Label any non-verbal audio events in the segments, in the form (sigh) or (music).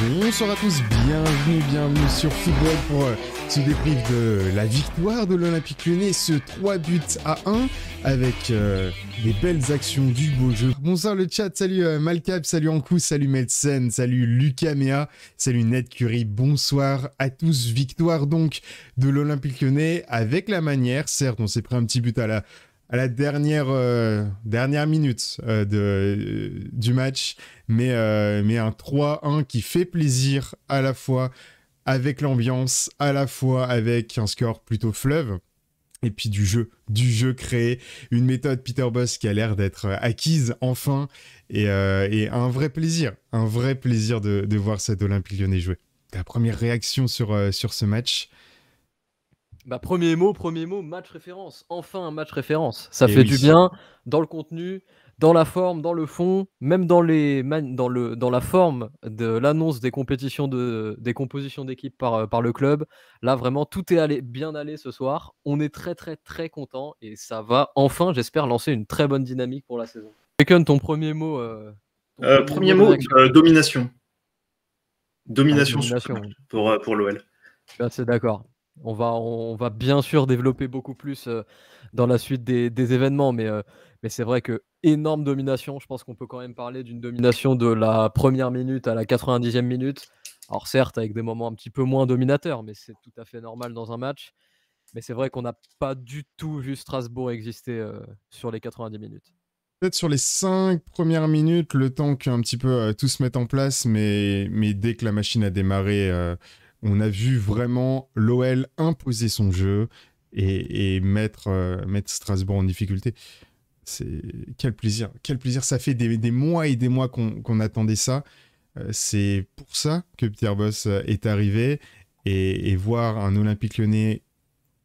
Bonsoir à tous, bienvenue, bienvenue sur Football pour ce débrief de la victoire de l'Olympique Lyonnais, ce 3 buts à 1 avec euh, des belles actions du beau jeu. Bonsoir le chat, salut euh, Malcap, salut Ankou, salut Melsen, salut Lucas Mea, salut Ned Curie, bonsoir à tous. Victoire donc de l'Olympique Lyonnais avec la manière, certes on s'est pris un petit but à la euh, dernière minute euh, euh, du match, mais, mais un 3-1 qui fait plaisir à la fois avec l'ambiance, à la fois avec un score plutôt fleuve. Et puis du jeu, du jeu créé, une méthode Peter Boss qui a l'air d'être acquise enfin, et, et, un vrai plaisir, un vrai plaisir de, de voir cet Olympique lyonnais jouer. Ta première réaction sur, sur ce match? Bah, premier mot, premier mot, match référence. Enfin un match référence. Ça fait du bien dans le contenu, dans la forme, dans le fond, même dans, les dans, le, dans la forme de l'annonce des compétitions de, des compositions d'équipe par, euh, par le club. Là, vraiment, tout est allé, bien allé ce soir. On est très, très, très content et ça va enfin, j'espère, lancer une très bonne dynamique pour la saison. Bacon, ton premier mot euh, euh, Premier mot, domination. Domination, ah, pour, pour l'OL. Suis assez d'accord. On va, on va bien sûr développer beaucoup plus dans la suite des, événements, mais, mais c'est vrai que énorme domination. Je pense qu'on peut quand même parler d'une domination de la première minute à la 90e minute. Alors certes, avec des moments un petit peu moins dominateurs, mais c'est tout à fait normal dans un match. Mais c'est vrai qu'on n'a pas du tout vu Strasbourg exister sur les 90 minutes. Peut-être sur les cinq premières minutes, le temps qu'un petit peu tout se mette en place, mais, dès que la machine a démarré, on a vu vraiment l'OL imposer son jeu et, euh, mettre Strasbourg en difficulté. C'est quel plaisir, quel plaisir. Ça fait des, mois et des mois qu'on attendait ça. Euh, c'est pour ça que Pierre Boss euh, est arrivé et, voir un Olympique Lyonnais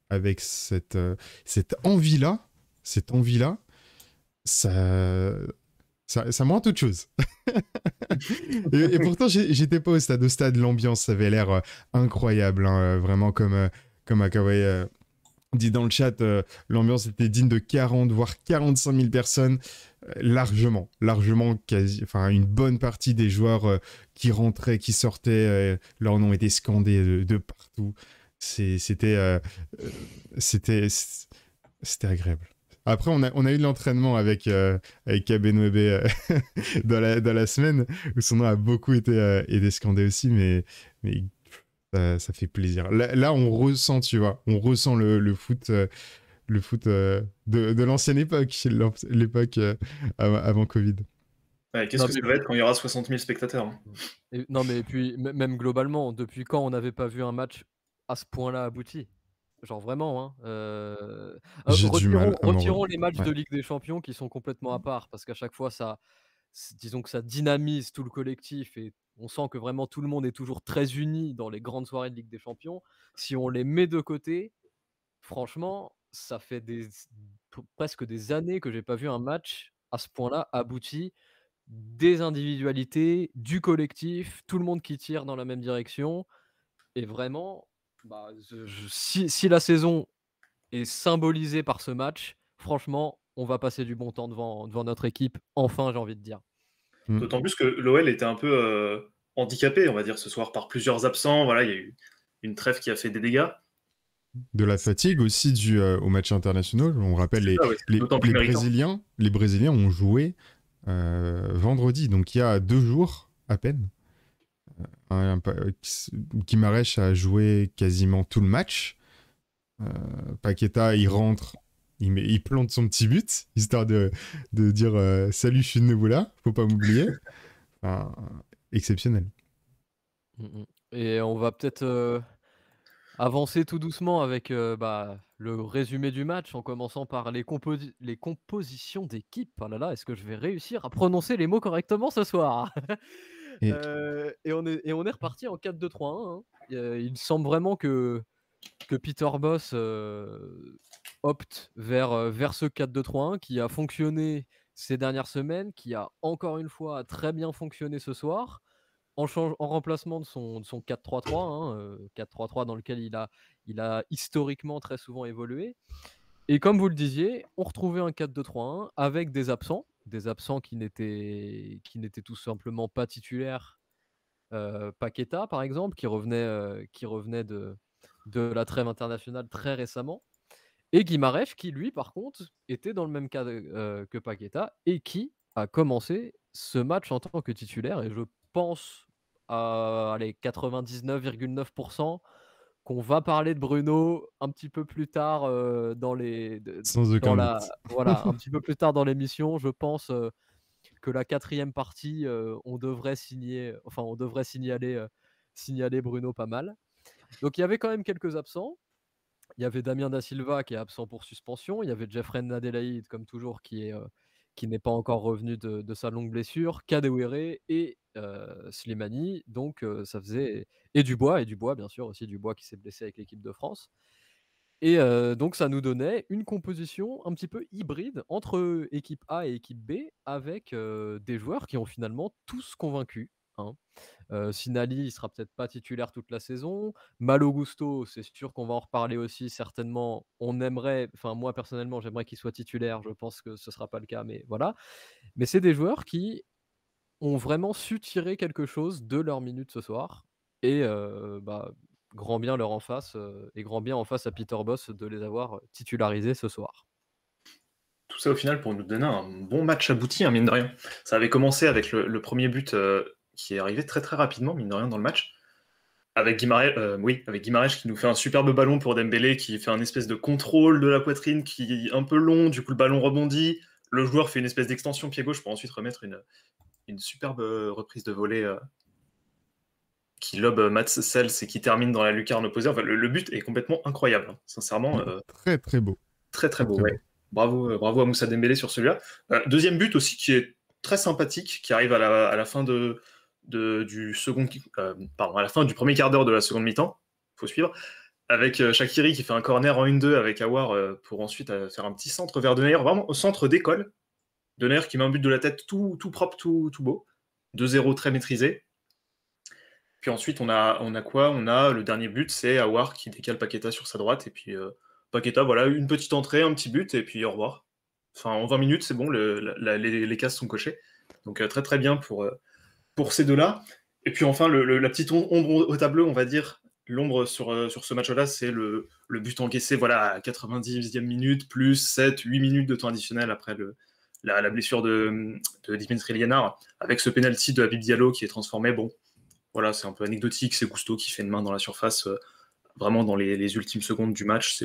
avec cette, cette envie-là, cette envie-là, ça, ça, ça montre autre chose. (laughs) et, pourtant, j'étais pas au stade. Au stade, l'ambiance avait l'air euh, incroyable. Hein, euh, vraiment, comme, euh, comme Akawai dit dans le chat, l'ambiance était digne de 40, voire 45 000 personnes. largement, largement, quasi, enfin, une bonne partie des joueurs qui rentraient, qui sortaient, leur nom était scandé de, partout. C'était c'était c'était agréable. Après, on a, eu de l'entraînement avec, euh, avec euh, (laughs) dans, la, dans la semaine, où son nom a beaucoup été, euh, scandé aussi, mais, mais ça, fait plaisir. Là, on ressent, tu vois, on ressent le, le foot, euh, le foot de, de l'ancienne époque, l'époque avant Covid. Qu'est-ce que ça va être quand il y aura 60 000 spectateurs hein Non, mais puis, même globalement, depuis quand on n'avait pas vu un match à ce point-là abouti? Genre vraiment, hein. Euh, retirons, les matchs de Ligue des Champions qui sont complètement à part parce qu'à chaque fois, ça, disons que ça dynamise tout le collectif et on sent que vraiment tout le monde est toujours très uni dans les grandes soirées de Ligue des Champions. Si on les met de côté, franchement, ça fait presque des années que j'ai pas vu un match à ce point-là abouti. Des individualités, du collectif, tout le monde qui tire dans la même direction. Et vraiment, bah, si, la saison est symbolisée par ce match, franchement, on va passer du bon temps devant, devant notre équipe. Enfin, j'ai envie de dire. Mmh. D'autant plus que l'OL était un peu euh, handicapé, on va dire, ce soir par plusieurs absents. Voilà, il y a eu une trêve qui a fait des dégâts. De la fatigue aussi dû euh, au match international. On rappelle les, les, Brésiliens, les Brésiliens ont joué euh, vendredi, donc il y a deux jours à peine. Kimaresh a joué quasiment tout le match. Euh, Paqueta, il rentre, il, il, plante son petit but, histoire de, de dire euh, Salut, je suis de nouveau là, faut pas m'oublier. (laughs) exceptionnel. Mm, mm. Et on va peut-être euh, avancer tout doucement avec bah, le résumé du match, en commençant par les, les compositions d'équipe. Oh là là, est-ce que je vais réussir à prononcer les mots correctement ce soir? (laughs) Et... on est, et on est reparti en 4-2-3-1. Hein. Il semble vraiment que, que Peter Boss opte vers, vers ce 4-2-3-1 qui a fonctionné ces dernières semaines, qui a encore une fois très bien fonctionné ce soir, en, en remplacement de son, son 4-3-3, hein, 4-3-3 dans lequel il a, il a historiquement très souvent évolué. Et comme vous le disiez, on retrouvait un 4-2-3-1 avec des absents, des absents qui n'étaient, qui n'étaient tout simplement pas titulaires. Euh, Paqueta, par exemple, qui revenait, qui revenait de, de la trêve internationale très récemment. Et Guimarães, qui lui, par contre, était dans le même cas euh, que Paqueta et qui a commencé ce match en tant que titulaire. Et je pense à 99,9% qu'on va parler de Bruno un petit peu plus tard euh, dans les Sans aucun la, voilà un (laughs) petit peu plus tard dans l'émission je pense euh, que la quatrième partie on devrait signer enfin on devrait signaler signaler Bruno pas mal donc il y avait quand même quelques absents il y avait Damien da Silva qui est absent pour suspension il y avait Jeffrey Nadelaïd comme toujours qui est qui n'est pas encore revenu de, sa longue blessure, Kadewere et Slimani. Donc ça faisait et Dubois et Dubois bien sûr aussi Dubois qui s'est blessé avec l'équipe de France. Et donc ça nous donnait une composition un petit peu hybride entre équipe A et équipe B avec des joueurs qui ont finalement tous convaincu. Hein. Sinali, il sera peut-être pas titulaire toute la saison. Malo Gusto, c'est sûr qu'on va en reparler aussi certainement. On aimerait, enfin moi personnellement, j'aimerais qu'il soit titulaire. Je pense que ce sera pas le cas, mais voilà. Mais c'est des joueurs qui ont vraiment su tirer quelque chose de leur minute ce soir. Et bah, grand bien leur en face et grand bien en face à Peter Boss de les avoir titularisés ce soir. Tout ça au final pour nous donner un bon match abouti, hein, mine de rien. Ça avait commencé avec le, premier but qui est arrivé très très rapidement, mine de rien, dans le match. Avec Guimarães, euh, oui, avec qui nous fait un superbe ballon pour Dembélé, qui fait un espèce de contrôle de la poitrine qui est un peu long, du coup le ballon rebondit, le joueur fait une espèce d'extension pied gauche pour ensuite remettre une, une superbe reprise de volée euh, qui lobe Mats Sels et qui termine dans la lucarne opposée. Enfin, le, but est complètement incroyable, hein. sincèrement. Euh, très très beau. Très très beau, ouais. Bravo, bravo à Moussa Dembélé sur celui-là. deuxième but aussi qui est très sympathique, qui arrive à la fin de, du second, euh, pardon, à la fin du premier quart d'heure de la seconde mi-temps, faut suivre, avec euh, Shakiri qui fait un corner en 1-2 avec Awar euh, pour ensuite faire un petit centre vers Denayer, vraiment au centre d'école. Denayer qui met un but de la tête tout, tout propre, tout, tout beau. 2-0 très maîtrisé. Puis ensuite, on a, on a quoi? On a le dernier but, c'est Awar qui décale Paqueta sur sa droite. Et puis Paqueta, voilà, une petite entrée, un petit but, et puis au revoir. Enfin, en 20 minutes, c'est bon, les, les, cases sont cochées. Donc très très bien pour, pour ces deux-là. Et puis enfin, la petite ombre au tableau, on va dire, l'ombre sur, euh, sur ce match-là, c'est le, but encaissé voilà, à 90e minute, plus 7, 8 minutes de temps additionnel après le, la, blessure de, de Dimitri Liénard, avec ce penalty de Habib Diallo qui est transformé. Bon, voilà, c'est un peu anecdotique, c'est Gusto qui fait une main dans la surface, euh, vraiment dans les, ultimes secondes du match.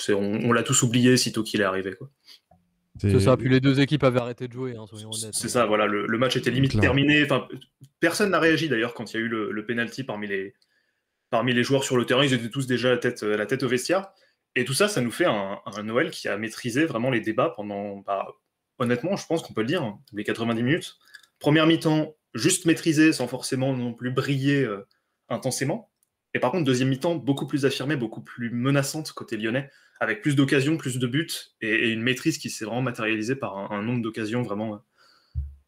C'est, on, on l'a tous oublié sitôt qu'il est arrivé. Quoi. C'est ça, puis les deux équipes avaient arrêté de jouer, hein, soyons honnêtes. C'est ça, voilà, le, match était limite terminé. Enfin, personne n'a réagi d'ailleurs quand il y a eu le, le penalty parmi les, parmi les joueurs sur le terrain. Ils étaient tous déjà la tête, la tête au vestiaire. Et tout ça, ça nous fait un, Noël qui a maîtrisé vraiment les débats pendant, bah, honnêtement, je pense qu'on peut le dire, hein, les 90 minutes. Première mi-temps, juste maîtrisé sans forcément non plus briller euh, intensément. Et par contre, deuxième mi-temps, beaucoup plus affirmée, beaucoup plus menaçante côté lyonnais avec plus d'occasions, plus de buts et, une maîtrise qui s'est vraiment matérialisée par un, nombre d'occasions vraiment,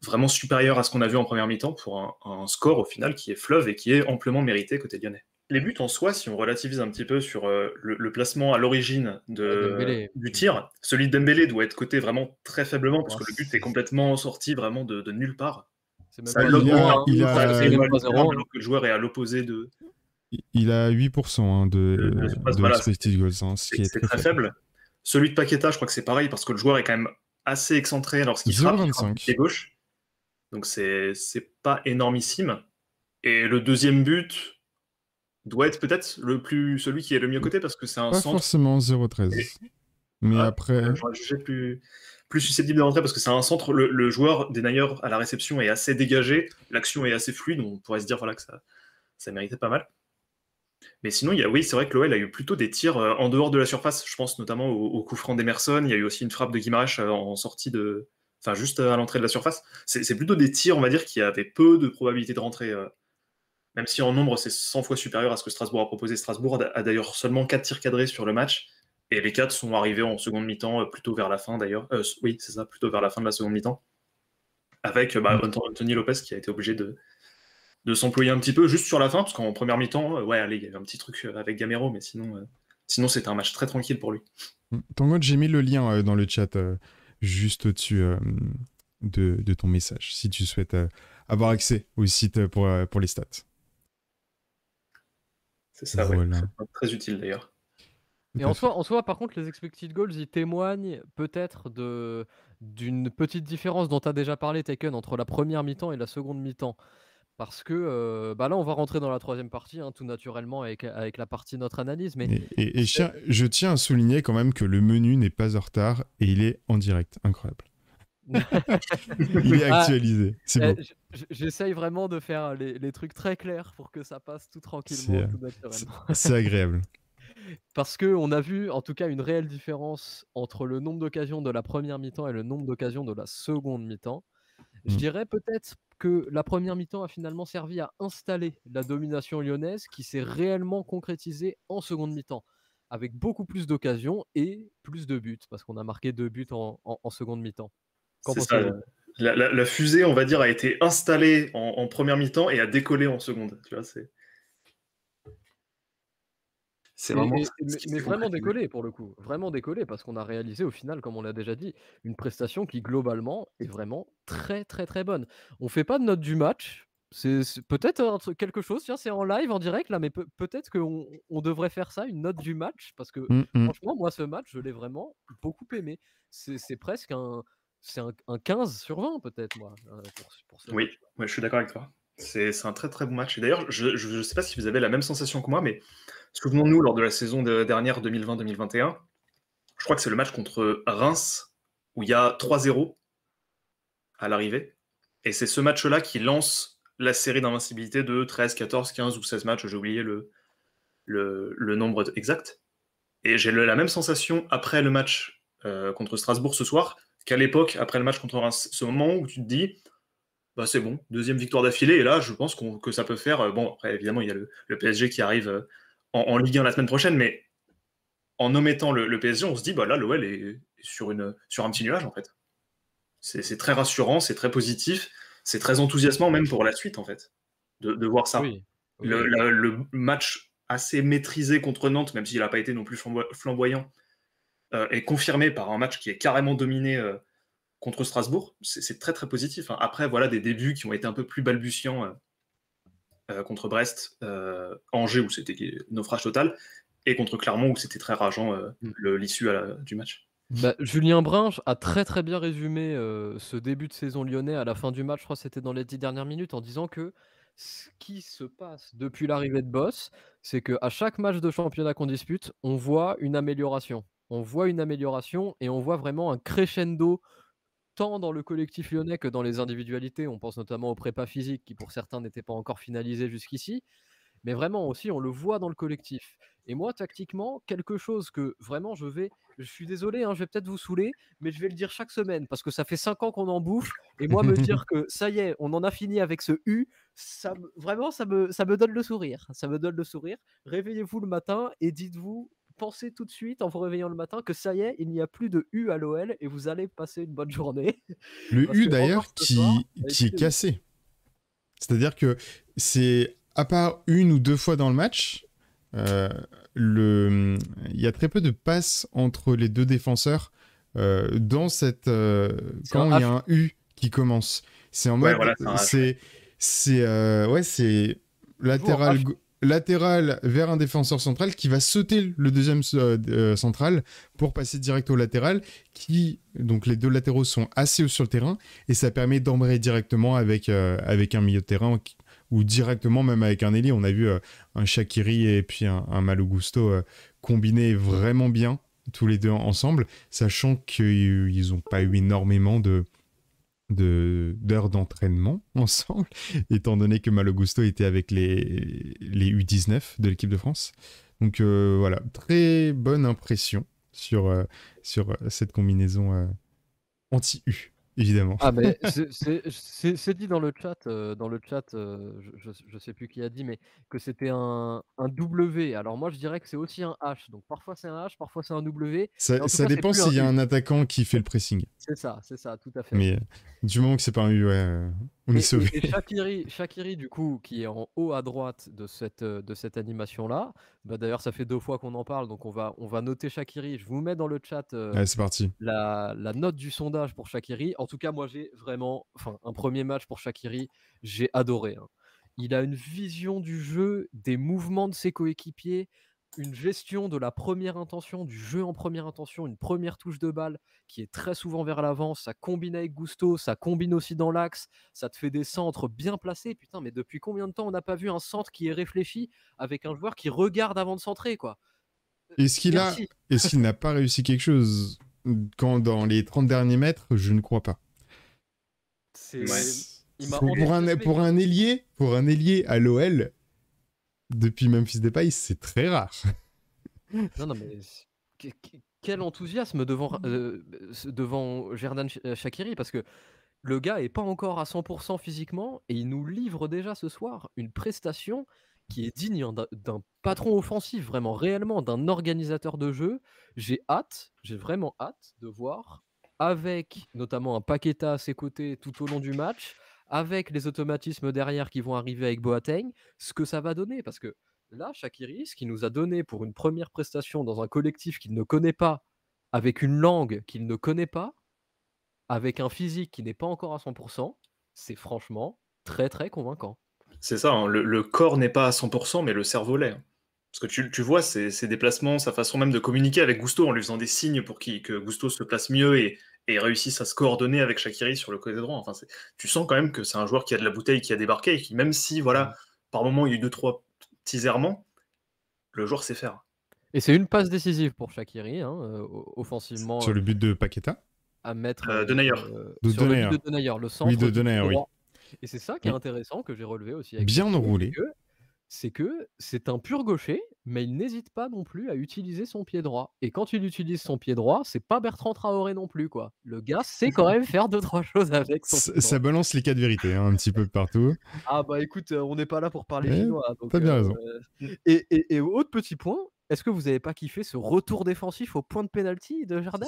vraiment supérieur à ce qu'on a vu en première mi-temps pour un, score au final qui est fleuve et qui est amplement mérité côté lyonnais. Les buts en soi, si on relativise un petit peu sur euh, le, placement à l'origine du tir, celui de Dembélé doit être coté vraiment très faiblement parce que le but est complètement sorti vraiment de, nulle part. C'est même pas il a, que le joueur est à l'opposé de, il a 8% hein, de, de, expected goals. Hein, c'est très, faible. Celui de Paqueta, je crois que c'est pareil parce que le joueur est quand même assez excentré lorsqu'il frappe, pied gauche. Donc c'est pas énormissime. Et le deuxième but doit être peut-être le plus celui qui est le mieux coté parce que c'est un pas centre. forcément 0-13. Mais ah, après. J'aurais jugé plus, plus susceptible de rentrer parce que c'est un centre. Le, joueur des à la réception est assez dégagé, l'action est assez fluide, on pourrait se dire voilà, que ça, ça méritait pas mal. Mais sinon, il y a, oui, c'est vrai que l'OL a eu plutôt des tirs euh, en dehors de la surface. Je pense notamment au, coup franc d'Emerson. Il y a eu aussi une frappe de Guimaraes euh, en sortie de. Enfin, juste à l'entrée de la surface. C'est plutôt des tirs, on va dire, qui avaient peu de probabilité de rentrer. Euh, même si en nombre, c'est 100 fois supérieur à ce que Strasbourg a proposé. Strasbourg a d'ailleurs seulement 4 tirs cadrés sur le match. Et les 4 sont arrivés en seconde mi-temps, plutôt vers la fin d'ailleurs. oui, c'est ça, plutôt vers la fin de la seconde mi-temps. Avec bah, mm. Anthony Lopez qui a été obligé de, de s'employer un petit peu juste sur la fin, parce qu'en première mi-temps, euh, ouais, allez, il y avait un petit truc euh, avec Gamero, mais sinon, euh, Sinon, c'était un match très tranquille pour lui. Tango, j'ai mis le lien dans le chat juste au-dessus de, ton message, si tu souhaites avoir accès au site pour, pour les stats. C'est ça, voilà. Très utile d'ailleurs. Et en soi, en soi, par contre, les expected goals, ils témoignent peut-être de d'une petite différence dont tu as déjà parlé, Taken, entre la première mi-temps et la seconde mi-temps. Parce que bah là, on va rentrer dans la troisième partie, hein, tout naturellement, avec, avec la partie notre analyse. Mais et, je tiens à souligner quand même que le menu n'est pas en retard et il est en direct. Incroyable. (laughs) il est ah, actualisé. c'est eh, J'essaye vraiment de faire les, les, trucs très clairs pour que ça passe tout tranquillement, tout naturellement. C'est agréable. (laughs) Parce qu'on a vu en tout cas une réelle différence entre le nombre d'occasions de la première mi-temps et le nombre d'occasions de la seconde mi-temps. Je mmh. dirais peut-être que la première mi-temps a finalement servi à installer la domination lyonnaise qui s'est réellement concrétisée en seconde mi-temps, avec beaucoup plus d'occasions et plus de buts, parce qu'on a marqué deux buts en, seconde mi-temps. La, fusée, on va dire, a été installée en, en première mi-temps et a décollé en seconde. Tu vois, c'est... C'est vraiment, mais, vraiment décollé pour le coup, vraiment décollé parce qu'on a réalisé au final, comme on l'a déjà dit, une prestation qui globalement est vraiment très très très bonne. On fait pas de note du match, c'est peut-être quelque chose, tiens, c'est en live, en direct là, mais peut-être qu'on on devrait faire ça, une note du match, parce que mmh, mmh. franchement, moi ce match, je l'ai vraiment beaucoup aimé. C'est presque un, c'est un, 15 sur 20 peut-être moi. Euh, oui, je suis d'accord avec toi. C'est un très très bon match. Et d'ailleurs, je ne sais pas si vous avez la même sensation que moi, mais souvenons-nous, lors de la saison dernière 2020-2021, je crois que c'est le match contre Reims, où il y a 3-0 à l'arrivée. Et c'est ce match-là qui lance la série d'invincibilité de 13, 14, 15 ou 16 matchs, j'ai oublié le, le, nombre exact. Et j'ai la même sensation après le match euh, contre Strasbourg ce soir qu'à l'époque, après le match contre Reims. Ce moment où tu te dis, bah, c'est bon, deuxième victoire d'affilée. Et là, je pense que ça peut faire. Euh, bon, après, évidemment, il y a le, PSG qui arrive euh, en, Ligue 1 la semaine prochaine, mais en omettant le, PSG, on se dit, bah là, l'OL est sur, une, sur un petit nuage, en fait. C'est très rassurant, c'est très positif, c'est très enthousiasmant, même pour la suite, en fait, de, voir ça. Le, match assez maîtrisé contre Nantes, même s'il n'a pas été non plus flamboyant, euh, est confirmé par un match qui est carrément dominé contre Strasbourg, c'est très très positif. Hein. Après, voilà des débuts qui ont été un peu plus balbutiants euh, euh, contre Brest, euh, Angers où c'était naufrage total, et contre Clermont où c'était très rageant mm. l'issue du match. Bah, Julien Brun a très très bien résumé ce début de saison lyonnais à la fin du match, je crois que c'était dans les dix dernières minutes, en disant que ce qui se passe depuis l'arrivée de Boss, c'est qu'à chaque match de championnat qu'on dispute, on voit une amélioration. On voit une amélioration et on voit vraiment un crescendo tant dans le collectif lyonnais que dans les individualités. On pense notamment au prépa physique qui pour certains n'était pas encore finalisé jusqu'ici. Mais vraiment aussi, on le voit dans le collectif. Et moi, tactiquement, quelque chose que vraiment je vais, je suis désolé, hein, je vais peut-être vous saouler, mais je vais le dire chaque semaine parce que ça fait cinq ans qu'on en bouffe. Et moi, me dire que ça y est, on en a fini avec ce U, ça, vraiment, ça me, ça me donne le sourire. Ça me donne le sourire. Réveillez-vous le matin et dites-vous, pensez tout de suite en vous réveillant le matin que ça y est, il n'y a plus de U à l'OL et vous allez passer une bonne (laughs) journée. Le U d'ailleurs qui, qui est cassé. C'est-à-dire que c'est à part une ou deux fois dans le match, euh, le... il y a très peu de passes entre les deux défenseurs euh, dans cette euh, quand il y a un U qui commence. C'est en mode c'est c'est ouais c'est latéral latéral vers un défenseur central qui va sauter le deuxième euh, euh, central pour passer direct au latéral qui donc les deux latéraux sont assez hauts sur le terrain et ça permet d'embrayer directement avec euh, avec un milieu de terrain ou directement même avec un ailier. On a vu un Shakiri et puis un, un Malogusto combiner vraiment bien tous les deux ensemble sachant qu'ils n'ont pas eu énormément de d'heures d'entraînement (laughs) ensemble, étant donné que Malogusto était avec les, les U19 de l'équipe de France. Donc euh, voilà, très bonne impression sur, euh, sur cette combinaison euh, anti-U évidemment. Ah, mais (laughs) c'est dit dans le chat, euh, dans le chat je, je, sais plus qui a dit, mais que c'était un, un, W. Alors moi, je dirais que c'est aussi un H. Donc parfois c'est un H, parfois c'est un W. Ça, ça dépend s'il y a un attaquant qui fait le pressing. C'est ça, c'est ça, tout à fait. Mais du moment que c'est pas un U, ouais, on est sauvé. Et, Shakiri, du coup, qui est en haut à droite de cette, euh, de cette animation-là, bah, d'ailleurs, ça fait deux fois qu'on en parle, donc on va, on va noter Shakiri. Je vous mets dans le chat euh, parti. La, la, note du sondage pour Shakiri. En tout cas, moi, j'ai vraiment, enfin, un premier match pour Shakiri, j'ai adoré. Hein. Il a une vision du jeu, des mouvements de ses coéquipiers, une gestion de la première intention, du jeu en première intention, une première touche de balle qui est très souvent vers l'avant, ça combine avec Gusto, ça combine aussi dans l'axe, ça te fait des centres bien placés. Putain, mais depuis combien de temps on n'a pas vu un centre qui est réfléchi avec un joueur qui regarde avant de centrer, quoi? Est-ce qu'il a, est-ce qu'il n'a pas réussi quelque chose quand dans les 30 derniers mètres? Je ne crois pas. C'est... Pour, un, pour un ailier, pour un ailier à l'OL, depuis Memphis Depay, c'est très rare. (laughs) non, non, mais quel enthousiasme devant, euh, devant Gerdan euh, Shakiri parce que le gars est pas encore à 100% physiquement et il nous livre déjà ce soir une prestation qui est digne d'un patron offensif, vraiment réellement, d'un organisateur de jeu. J'ai hâte, j'ai vraiment hâte de voir avec notamment un Paqueta à ses côtés tout au long du match, avec les automatismes derrière qui vont arriver avec Boateng, ce que ça va donner. Parce que là, Shakiri, ce qu'il nous a donné pour une première prestation dans un collectif qu'il ne connaît pas, avec une langue qu'il ne connaît pas, avec un physique qui n'est pas encore à 100%, c'est franchement très très convaincant. C'est ça, hein, le, corps n'est pas à 100%, mais le cerveau l'est. Hein. Parce que tu, tu vois ses, déplacements, sa façon même de communiquer avec Gusto en lui faisant des signes pour que Gusto se place mieux et, et réussissent à se coordonner avec Shakiri sur le côté droit. Enfin, tu sens quand même que c'est un joueur qui a de la bouteille, qui a débarqué, et qui, même si, voilà, par moment, il y a eu deux, trois petits errements, le joueur sait faire. Et c'est une passe décisive pour Shakiri, hein, euh, offensivement. Sur le but de Paqueta À mettre. Euh, de Nayer. Euh, sur le but de Denayer, le centre. Oui, de Denayer, oui. Et c'est ça qui est intéressant, que j'ai relevé aussi. Avec Bien enroulé c'est que c'est un pur gaucher, mais il n'hésite pas non plus à utiliser son pied droit. Et quand il utilise son pied droit, c'est pas Bertrand Traoré non plus, quoi. Le gars sait quand même faire deux trois choses avec son. Ça, ça balance les cas de vérité hein, un petit peu partout. (laughs) Ah bah écoute, euh, on n'est pas là pour parler chinois. T'as bien raison. Euh, et, et, autre petit point, est-ce que vous avez pas kiffé ce retour défensif au point de penalty de Jardin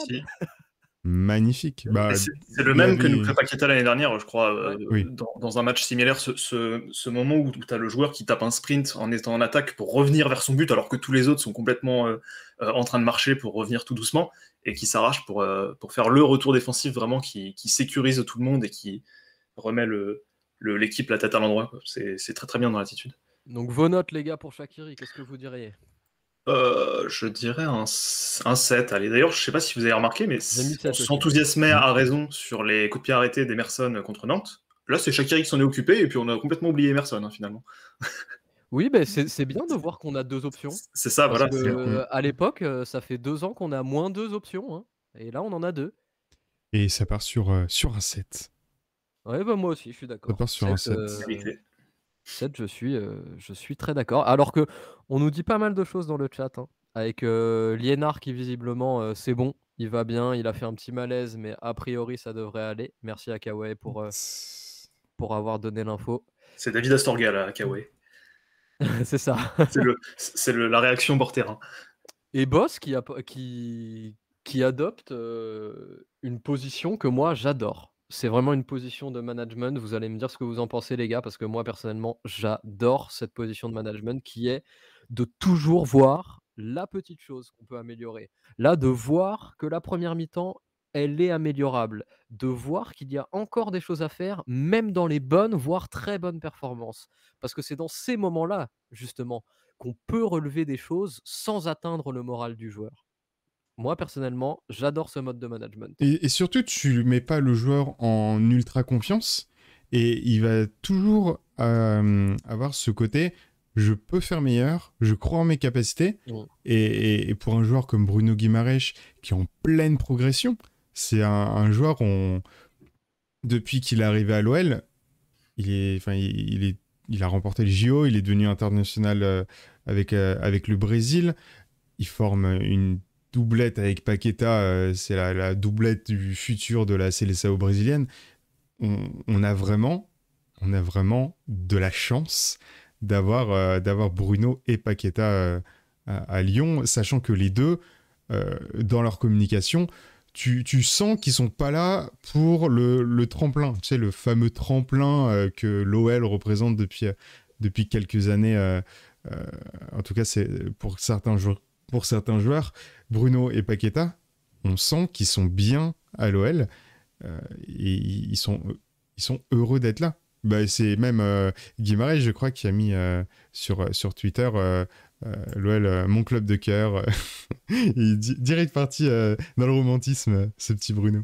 magnifique. Bah, c'est le même que nous fait Paqueta l'année dernière, je crois, euh, dans, un match similaire, ce, moment où, tu as le joueur qui tape un sprint en étant en attaque pour revenir vers son but, alors que tous les autres sont complètement euh, euh, en train de marcher pour revenir tout doucement, et qui s'arrache pour, pour faire le retour défensif vraiment qui, sécurise tout le monde et qui remet l'équipe le, la tête à l'endroit. C'est très très bien dans l'attitude. Donc vos notes les gars pour Shakiri, qu'est-ce que vous diriez? Euh, je dirais un, un 7. Allez, d'ailleurs, je sais pas si vous avez remarqué, mais on s'enthousiasmait à raison sur les coups de pied arrêtés d'Emerson contre Nantes. Là, c'est Shakiri qui s'en est occupé, et puis on a complètement oublié Emerson, hein, finalement. (laughs) Oui, ben c'est bien de voir qu'on a deux options. C'est ça, voilà. à l'époque, euh, ça fait deux ans qu'on a moins deux options, hein, et là, on en a deux. Et ça part sur, euh, sur un 7. Ouais, bah moi aussi, je suis d'accord. Ça part sur un 7. 7, je suis, euh, je suis très d'accord. Alors que on nous dit pas mal de choses dans le chat, hein, avec euh, Liénard qui visiblement euh, c'est bon, il va bien, il a fait un petit malaise, mais a priori ça devrait aller. Merci à Kawaii pour, pour avoir donné l'info. C'est David Astorga là, Kawaii. (laughs) c'est ça. c'est la réaction bord terrain. Et Boss qui, a, qui, qui adopte une position que moi j'adore c'est vraiment une position de management. Vous allez me dire ce que vous en pensez, les gars, parce que moi, personnellement, j'adore cette position de management qui est de toujours voir la petite chose qu'on peut améliorer. Là, de voir que la première mi-temps, elle est améliorable. De voir qu'il y a encore des choses à faire, même dans les bonnes, voire très bonnes performances. Parce que c'est dans ces moments-là, justement, qu'on peut relever des choses sans atteindre le moral du joueur. Moi, personnellement, j'adore ce mode de management. Et, surtout, tu mets pas le joueur en ultra confiance et il va toujours euh, avoir ce côté je peux faire meilleur, je crois en mes capacités. Mmh. Et, pour un joueur comme Bruno Guimaraes, qui est en pleine progression, c'est un, joueur, on... depuis qu'il est arrivé à l'OL, il, est, enfin, il, est, il a remporté le JO, il est devenu international euh, avec, euh, avec le Brésil. Il forme une doublette avec Paqueta, euh, c'est la, doublette du futur de la Seleção brésilienne. On, a vraiment, on a vraiment de la chance d'avoir euh, d'avoir Bruno et Paqueta euh, à, Lyon, sachant que les deux, dans leur communication, tu, tu sens qu'ils sont pas là pour le, le, tremplin, tu sais, le fameux tremplin que l'OL représente depuis, depuis quelques années. en tout cas, c'est pour certains, joueurs, pour certains joueurs, Bruno et Paqueta, on sent qu'ils sont bien à l'OL et ils sont, ils sont heureux d'être là. Bah, c'est même euh, je crois, qui a mis euh, sur, sur Twitter euh, euh, l'OL, mon club de cœur. (laughs) il est direct parti dans le romantisme, ce petit Bruno.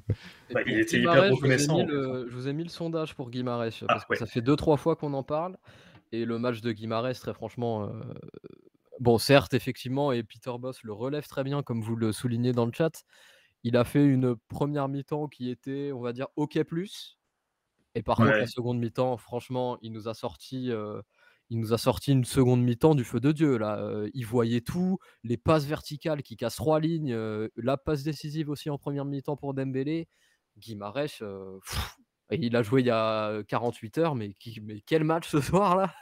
Bah, il était hyper reconnaissant. Je vous, ai mis le sondage pour Guimarães, parce ah, que ça fait 2-3 fois qu'on en parle. Et le match de Guimarães, très franchement, bon, certes, effectivement, et Peter Boss le relève très bien, comme vous le soulignez dans le chat. Il a fait une première mi-temps qui était, on va dire, OK+, et par contre, la seconde mi-temps, franchement, il nous a sorti, il nous a sorti une seconde mi-temps du feu de Dieu. Là, il voyait tout, les passes verticales qui cassent trois lignes, la passe décisive aussi en première mi-temps pour Dembélé. Guimarães, il a joué il y a 48 heures, mais, mais quel match ce soir là?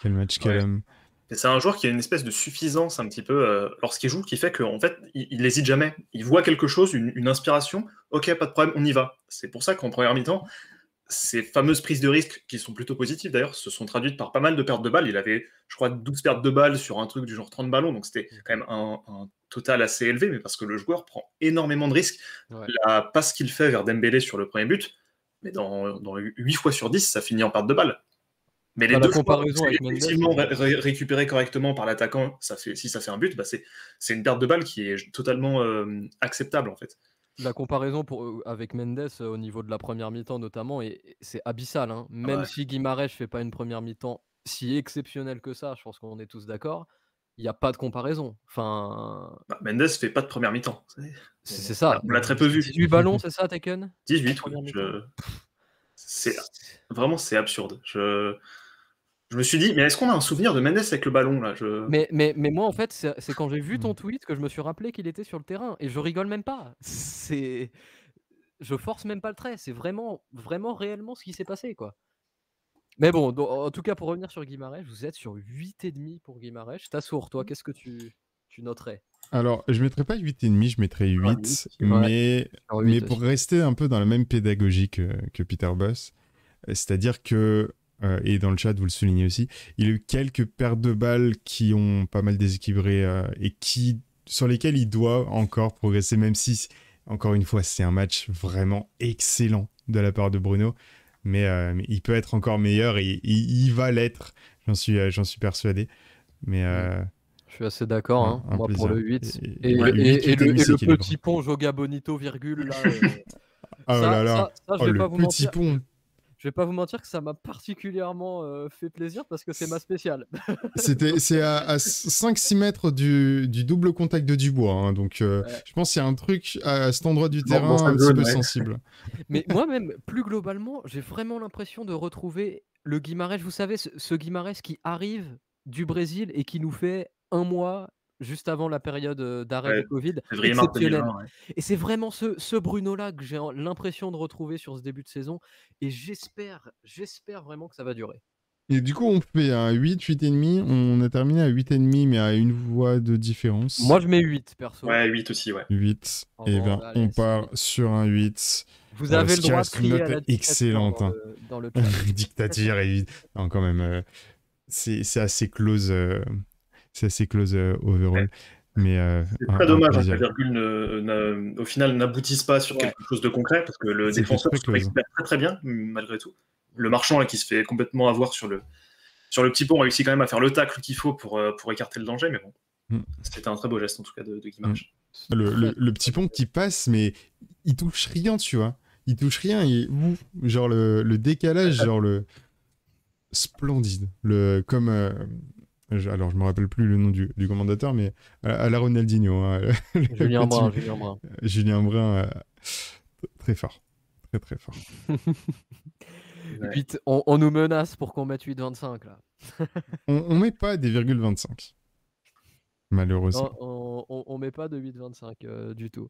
Quel match (laughs) quel C'est un joueur qui a une espèce de suffisance un petit peu lorsqu'il joue, qui fait qu'en fait, il n'hésite jamais. Il voit quelque chose, une, une, inspiration. Ok, pas de problème, on y va. C'est pour ça qu'en première mi-temps, ces fameuses prises de risque, qui sont plutôt positives d'ailleurs, se sont traduites par pas mal de pertes de balles. Il avait, je crois, 12 pertes de balles sur un truc du genre 30 ballons, donc c'était mm. quand même un, total assez élevé, mais parce que le joueur prend énormément de risques. La passe qu'il fait vers Dembélé sur le premier but, mais dans, dans 8 fois sur 10, ça finit en perte de balles. Mais les deux comparaisons effectivement récupéré correctement par l'attaquant, ça fait, si ça fait un but, bah c'est une perte de balles qui est totalement euh, acceptable en fait. La comparaison pour, avec Mendes au niveau de la première mi-temps notamment, et, c'est abyssal. Hein. Même si Guimarães fait pas une première mi-temps si exceptionnelle que ça, je pense qu'on est tous d'accord, il n'y a pas de comparaison. Enfin... Bah, Mendes fait pas de première mi-temps. C'est ça. On l'a très peu vu. 18 ballons, c'est ça, Taken 18, C'est vraiment c'est absurde. Je je me suis dit, mais est-ce qu'on a un souvenir de Mendes avec le ballon là? Mais, mais, mais moi, en fait, c'est quand j'ai vu ton mmh. tweet que je me suis rappelé qu'il était sur le terrain. Et je rigole même pas. C'est. Je force même pas le trait. C'est vraiment, vraiment réellement ce qui s'est passé, quoi. Mais bon, en tout cas, pour revenir sur Guimarães, vous êtes sur 8,5 pour Guimarães. sourd, toi, qu'est-ce que tu, tu noterais? Alors, je ne mettrais pas 8,5, je mettrais 8, mais, mais pour rester un peu dans la même pédagogie que, que Peter Boss, c'est-à-dire que euh, et dans le chat, vous le soulignez aussi, il y a eu quelques pertes de balles qui ont pas mal déséquilibré euh, et qui, sur lesquelles il doit encore progresser, même si, encore une fois, c'est un match vraiment excellent de la part de Bruno. Mais, euh, il peut être encore meilleur et, il va l'être, j'en suis, j'en suis persuadé. Mais. Je suis assez d'accord, hein, moi pour le 8. Et, le, petit pont Joga Bonito, virgule, là. (laughs) oh là là, oh, le petit pont je vais pas vous mentir que ça m'a particulièrement euh, fait plaisir parce que c'est ma spéciale. (laughs) C'était, c'est à, 5-6 mètres du, double contact de Dubois. Hein, donc, euh, je pense qu'il y a un truc à cet endroit du terrain un petit peu sensible. (laughs) Mais moi-même, plus globalement, j'ai vraiment l'impression de retrouver le Guimarães. Vous savez, ce, ce Guimarães qui arrive du Brésil et qui nous fait un mois juste avant la période d'arrêt de Covid, exceptionnel. Et c'est vraiment ce, ce Bruno-là que j'ai l'impression de retrouver sur ce début de saison. Et j'espère, j'espère vraiment que ça va durer. Et du coup, on fait un 8, 8,5. On a terminé à 8,5, mais à une voix de différence. Moi, je mets 8, perso. Ouais, 8 aussi, ouais. 8. et bien, on part sur un 8. Vous avez le droit de crier à excellente. Dans le, hein. (laughs) Dictature, et... non, quand même, c'est assez close c'est assez close euh, overall. Mais euh, c'est très dommage hein, que virgule au final n'aboutisse pas sur quelque chose de concret parce que le défenseur se très très bien malgré tout. Le marchand là, qui se fait complètement avoir sur le, sur le petit pont réussit quand même à faire le tacle qu'il faut pour, euh, pour écarter le danger, mais bon, mm. c'était un très beau geste en tout cas de, de mm. Le, le, petit pont qui passe, mais il touche rien, tu vois. Il touche rien, et genre le, le décalage, genre le splendide. Le, comme, alors je me rappelle plus le nom du, du commandateur, mais à, la Ronaldinho. Hein, (laughs) Julien, Brun, Julien Brun. Julien Brun, euh, très fort. Très très fort. on, nous menace pour qu'on mette 8,25 là. on, on met pas des virgules 25. Malheureusement. on, on, met pas de 8,25 euh, du tout.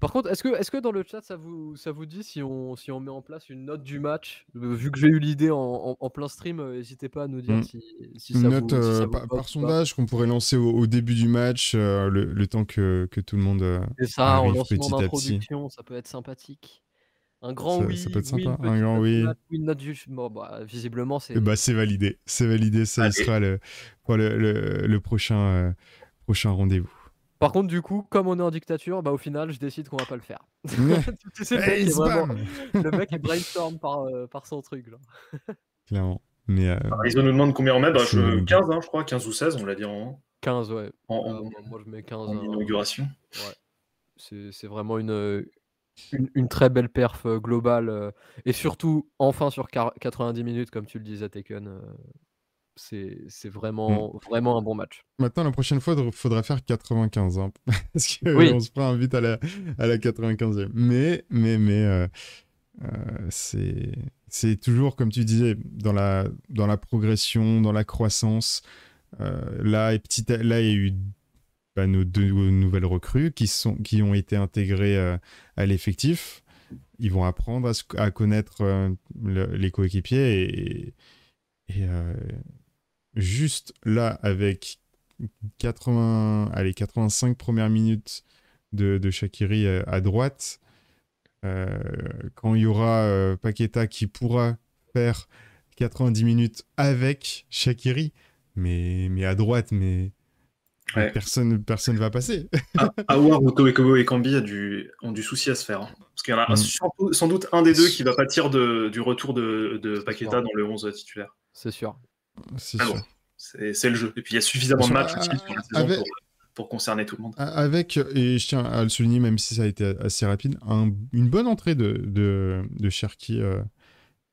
Par contre, est-ce que, est que dans le chat, ça vous, ça vous dit si on, si on met en place une note du match? Vu que j'ai eu l'idée en, plein stream, n'hésitez pas à nous dire mm. si, si, ça Une note par, sondage qu'on pourrait lancer au, début du match, le, temps que, que, tout le monde. C'est ça, en lancement d'introduction, ça peut être sympathique. Un grand oui. Ça peut être sympa. un grand oui. Une note du... bon, bah, visiblement, c'est. Bah, c'est validé. C'est validé. Ça sera le, pour le, le, prochain, euh, prochain rendez-vous. Par contre, du coup, comme on est en dictature, bah, au final, je décide qu'on va pas le faire. (laughs) tu sais, le, mec est vraiment... le mec est brainstorm par, euh, par son truc. Là. (laughs) Clairement. Mais, euh... ils nous demandent combien on met. Bah, je... 15, hein, je crois. 15 ou 16, on l'a dit en. 15, ouais. En, moi, je mets 15. En inauguration. Ouais. C'est vraiment une, une, très belle perf globale et surtout enfin sur 90 minutes comme tu le disais Taken c'est mmh. vraiment vraiment un bon match. Maintenant la prochaine fois il faudra faire 95 hein, (laughs) parce qu'on se prend vite à la, à la 95e. Mais mais mais c'est c'est toujours comme tu disais dans la dans la progression, dans la croissance. là et petit là il y a eu bah, nos deux nouvelles recrues qui, sont, qui ont été intégrées euh, à l'effectif. Ils vont apprendre à, connaître euh, les coéquipiers et, euh, juste là, avec 80, allez, 85 premières minutes de, de Shakiri à droite, quand il y aura Paqueta qui pourra faire 90 minutes avec Shakiri, mais, mais à droite, mais Personne personne va passer. (laughs) Awar, Otto et Kambi a du, ont du souci à se faire. Hein. Parce qu'il y en a mm. sans, doute un des deux qui va pâtir de, du retour de, de Paqueta dans le 11 titulaire. C'est sûr. C'est le jeu. Et puis il y a suffisamment de matchs aussi pour, la saison pour, concerner tout le monde. Avec, et je tiens à le souligner, même si ça a été assez rapide, une bonne entrée de, de, de Cherki euh,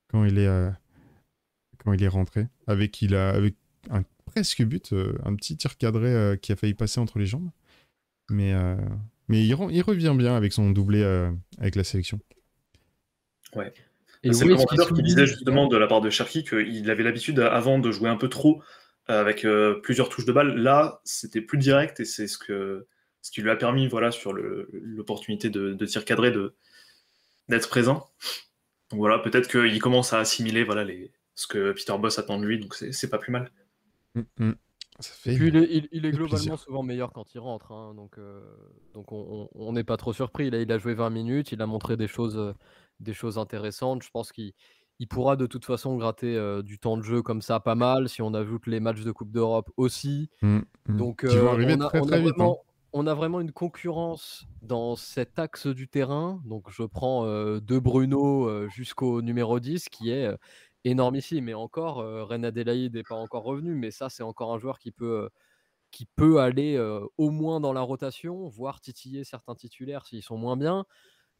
quand, il est, euh, quand il est rentré. Avec, il a, avec un presque but, euh, un petit tir cadré qui a failli passer entre les jambes. Mais, mais il, il, revient bien avec son doublé avec la sélection. Ouais. C'est le commentateur qui disait justement de la part de Cherki qu'il avait l'habitude avant de jouer un peu trop avec plusieurs touches de balle. Là, c'était plus direct et c'est ce, que, ce qui lui a permis, voilà, sur l'opportunité de, de, tir cadré, d'être présent. Donc voilà, peut-être qu'il commence à assimiler voilà, les, ce que Peter Boss attend de lui, donc c'est pas plus mal. Mmh, mmh. il est, globalement souvent meilleur quand il rentre, hein, donc, euh, donc on n'est pas trop surpris. Là, il a joué 20 minutes, il a montré des choses, euh, des choses intéressantes. Je pense qu'il pourra de toute façon gratter euh, du temps de jeu comme ça pas mal, si on ajoute les matchs de Coupe d'Europe aussi. Mmh, donc on a, vraiment une concurrence dans cet axe du terrain. Donc je prends de Bruno jusqu'au numéro 10, qui est énorme ici. Mais encore, euh, Ren Adelaide n'est pas encore revenu, mais ça, c'est encore un joueur qui peut, euh, qui peut aller euh, au moins dans la rotation, voire titiller certains titulaires s'ils sont moins bien.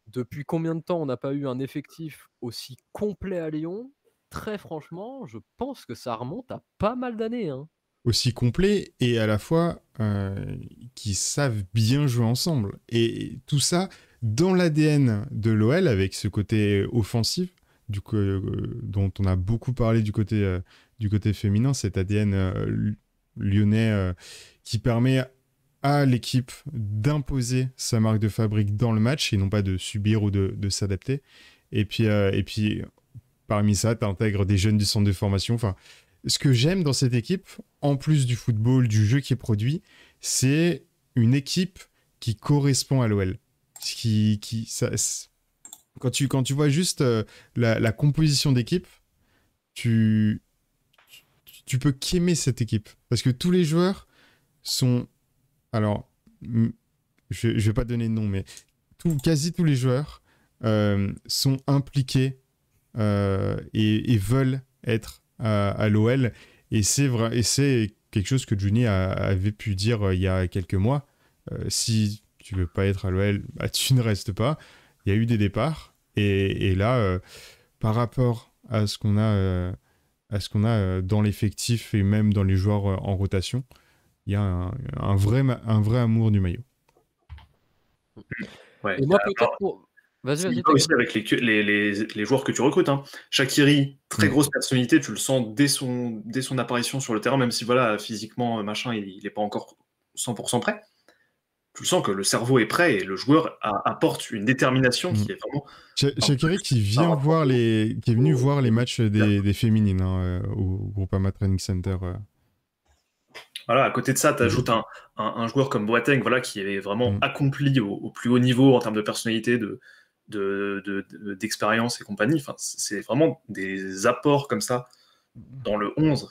Depuis combien de temps on n'a pas eu un effectif aussi complet à Lyon? Très franchement, je pense que ça remonte à pas mal d'années. Hein. Aussi complet et à la fois qui savent bien jouer ensemble. Et tout ça dans l'ADN de l'OL avec ce côté offensif du euh, dont on a beaucoup parlé du côté, euh, du côté féminin, cet ADN euh, lyonnais qui permet à l'équipe d'imposer sa marque de fabrique dans le match et non pas de subir ou de, s'adapter. Et puis, et puis, parmi ça, tu intègres des jeunes du centre de formation. Enfin, ce que j'aime dans cette équipe, en plus du football, du jeu qui est produit, c'est une équipe qui correspond à l'OL. Qui, qui, ça, quand tu, quand tu vois juste euh, la, composition d'équipe, tu, tu peux qu'aimer cette équipe. Parce que tous les joueurs sont. Alors, je ne vais pas donner de nom, mais quasi tous les joueurs euh, sont impliqués euh, et, veulent être à, l'OL. Et c'est vrai, et c'est quelque chose que Juni avait pu dire il y a quelques mois. si tu veux pas être à l'OL, bah, (laughs) tu ne restes pas il y a eu des départs. Et, là, euh, par rapport à ce qu'on a, euh, euh, dans l'effectif et même dans les joueurs en rotation, il y a un, vrai, un vrai amour du maillot. Ouais. Et moi, peut-être Vas-y, vas-y. aussi avec les, les, les, joueurs que tu recrutes. Hein. Shakiri, très mm. grosse personnalité, tu le sens dès son, dès son apparition sur le terrain, même si voilà, physiquement, machin, il n'est pas encore 100% prêt tu sens que le cerveau est prêt et le joueur apporte une détermination qui mm. est vraiment. Shakiri qui vient voir les, qui est venu voir les matchs des, féminines hein, euh, au Groupama Training Center. Euh. Voilà, à côté de ça, tu ajoutes un, un, joueur comme Boateng, voilà, qui est vraiment mm. accompli au, plus haut niveau en termes de personnalité, de, d'expérience de, et compagnie. Enfin, c'est vraiment des apports comme ça dans le 11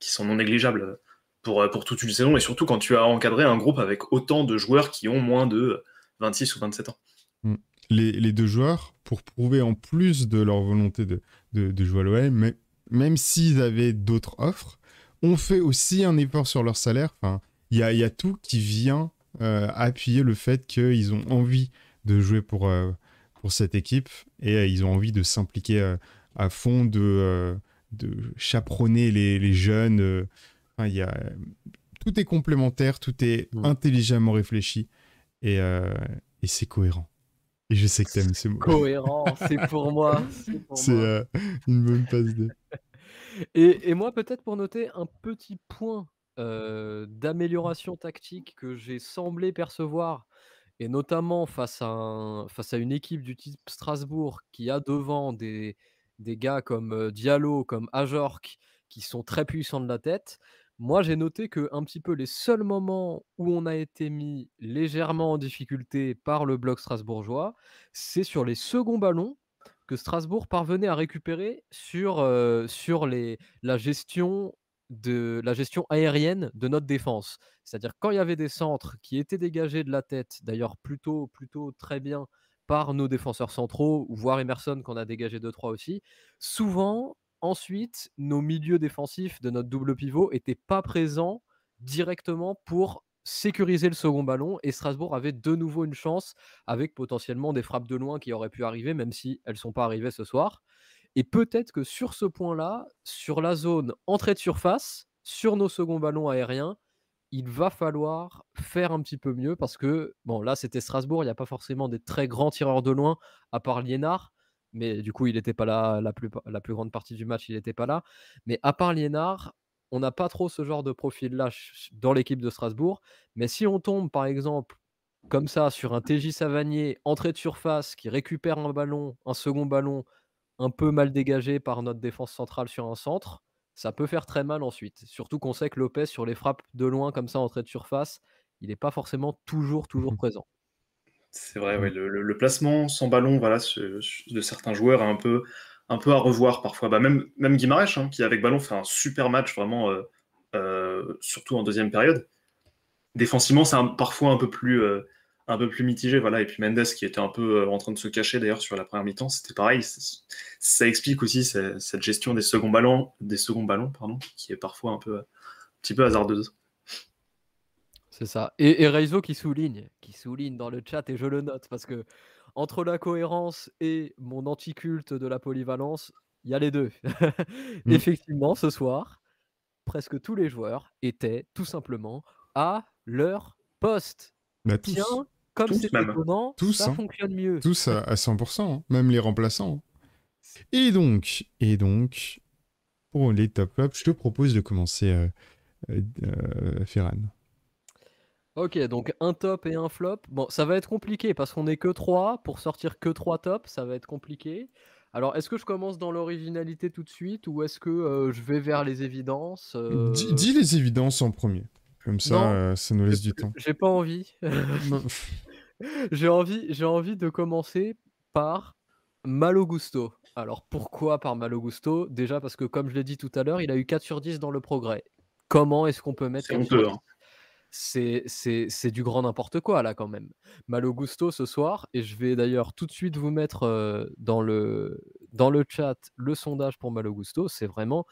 qui sont non négligeables pour, pour toute une saison et surtout quand tu as encadré un groupe avec autant de joueurs qui ont moins de 26 ou 27 ans. Mm. Les, les deux joueurs, pour prouver en plus de leur volonté de, de, jouer à l'OL, mais même s'ils avaient d'autres offres, ont fait aussi un effort sur leur salaire. Enfin, il y a, y a, tout qui vient euh, appuyer le fait qu'ils ont envie de jouer pour, euh, pour cette équipe et euh, ils ont envie de s'impliquer à fond, de, de chaperonner les, les jeunes. Enfin, y a, tout est complémentaire, tout est mm. intelligemment réfléchi et, et c'est cohérent. Et je sais que t'aimes ce mot. Cohérent, c'est pour moi. C'est (laughs) une bonne passe de. Et, moi, peut-être pour noter un petit point d'amélioration tactique que j'ai semblé percevoir, et notamment face à, une équipe du type Strasbourg qui a devant des, des gars comme Diallo, comme Ajork, qui sont très puissants de la tête. Moi, j'ai noté que un petit peu les seuls moments où on a été mis légèrement en difficulté par le bloc strasbourgeois, c'est sur les seconds ballons que Strasbourg parvenait à récupérer sur, sur les, la gestion de la gestion aérienne de notre défense. C'est-à-dire quand il y avait des centres qui étaient dégagés de la tête, d'ailleurs plutôt, plutôt très bien par nos défenseurs centraux, voire Emerson qu'on a dégagé 2-3 aussi, souvent, ensuite, nos milieux défensifs de notre double pivot n'étaient pas présents directement pour sécuriser le second ballon et Strasbourg avait de nouveau une chance avec potentiellement des frappes de loin qui auraient pu arriver, même si elles ne sont pas arrivées ce soir. Et peut-être que sur ce point-là, sur la zone entrée de surface, sur nos seconds ballons aériens, il va falloir faire un petit peu mieux parce que, bon, là c'était Strasbourg, il n'y a pas forcément des très grands tireurs de loin, à part Liénard, mais du coup il n'était pas là la plus, la plus grande partie du match, il n'était pas là. Mais à part Liénard, on n'a pas trop ce genre de profil-là dans l'équipe de Strasbourg. Mais si on tombe par exemple comme ça sur un TJ Savanier, entrée de surface, qui récupère un ballon, un second ballon, un peu mal dégagé par notre défense centrale sur un centre, ça peut faire très mal ensuite. Surtout qu'on sait que Lopez, sur les frappes de loin comme ça, entrée de surface, il n'est pas forcément toujours, toujours mmh présent. C'est vrai, mmh. le, placement sans ballon voilà, de certains joueurs est un peu, un peu à revoir parfois. Bah, même, même Guimarães, hein, qui avec ballon fait un super match, vraiment, euh, euh, surtout en deuxième période. Défensivement, c'est parfois un peu plus, euh, un peu plus mitigé. Voilà. Et puis Mendes, qui était un peu en train de se cacher d'ailleurs sur la première mi-temps, c'était pareil. Ça explique aussi cette gestion des seconds ballons, des seconds ballons pardon, qui est parfois un, peu, un petit peu hasardeuse. C'est ça. Et, et Reizo qui souligne, qui souligne dans le chat, et je le note, parce que entre la cohérence et mon anticulte de la polyvalence, il y a les deux. (laughs) Mmh. Effectivement, ce soir, presque tous les joueurs étaient tout simplement à leur poste. Bah, Tiens, comme c'est étonnant, tous, ça hein. fonctionne mieux. Tous à, 100%, hein. même les remplaçants. Et donc, et donc, pour les top flops, je te propose de commencer, euh, euh, Ferran. Ok, donc un top et un flop. Bon, ça va être compliqué parce qu'on est que 3. Pour sortir que 3 tops, ça va être compliqué. Alors, est-ce que je commence dans l'originalité tout de suite ou est-ce que je vais vers les évidences dis, les évidences en premier. Comme ça, ça nous laisse du temps. J'ai pas envie. (laughs) (laughs) J'ai envie, j'ai envie de commencer par Malo Gusto. Alors pourquoi par Malo Gusto Déjà parce que comme je l'ai dit tout à l'heure, il a eu 4 sur 10 dans le progrès. Comment est-ce qu'on peut mettre 4 sur 10 c'est, c'est, du grand n'importe quoi là quand même. Malo Gusto ce soir, et je vais d'ailleurs tout de suite vous mettre dans, le, dans le chat le sondage pour Malo Gusto. C'est vraiment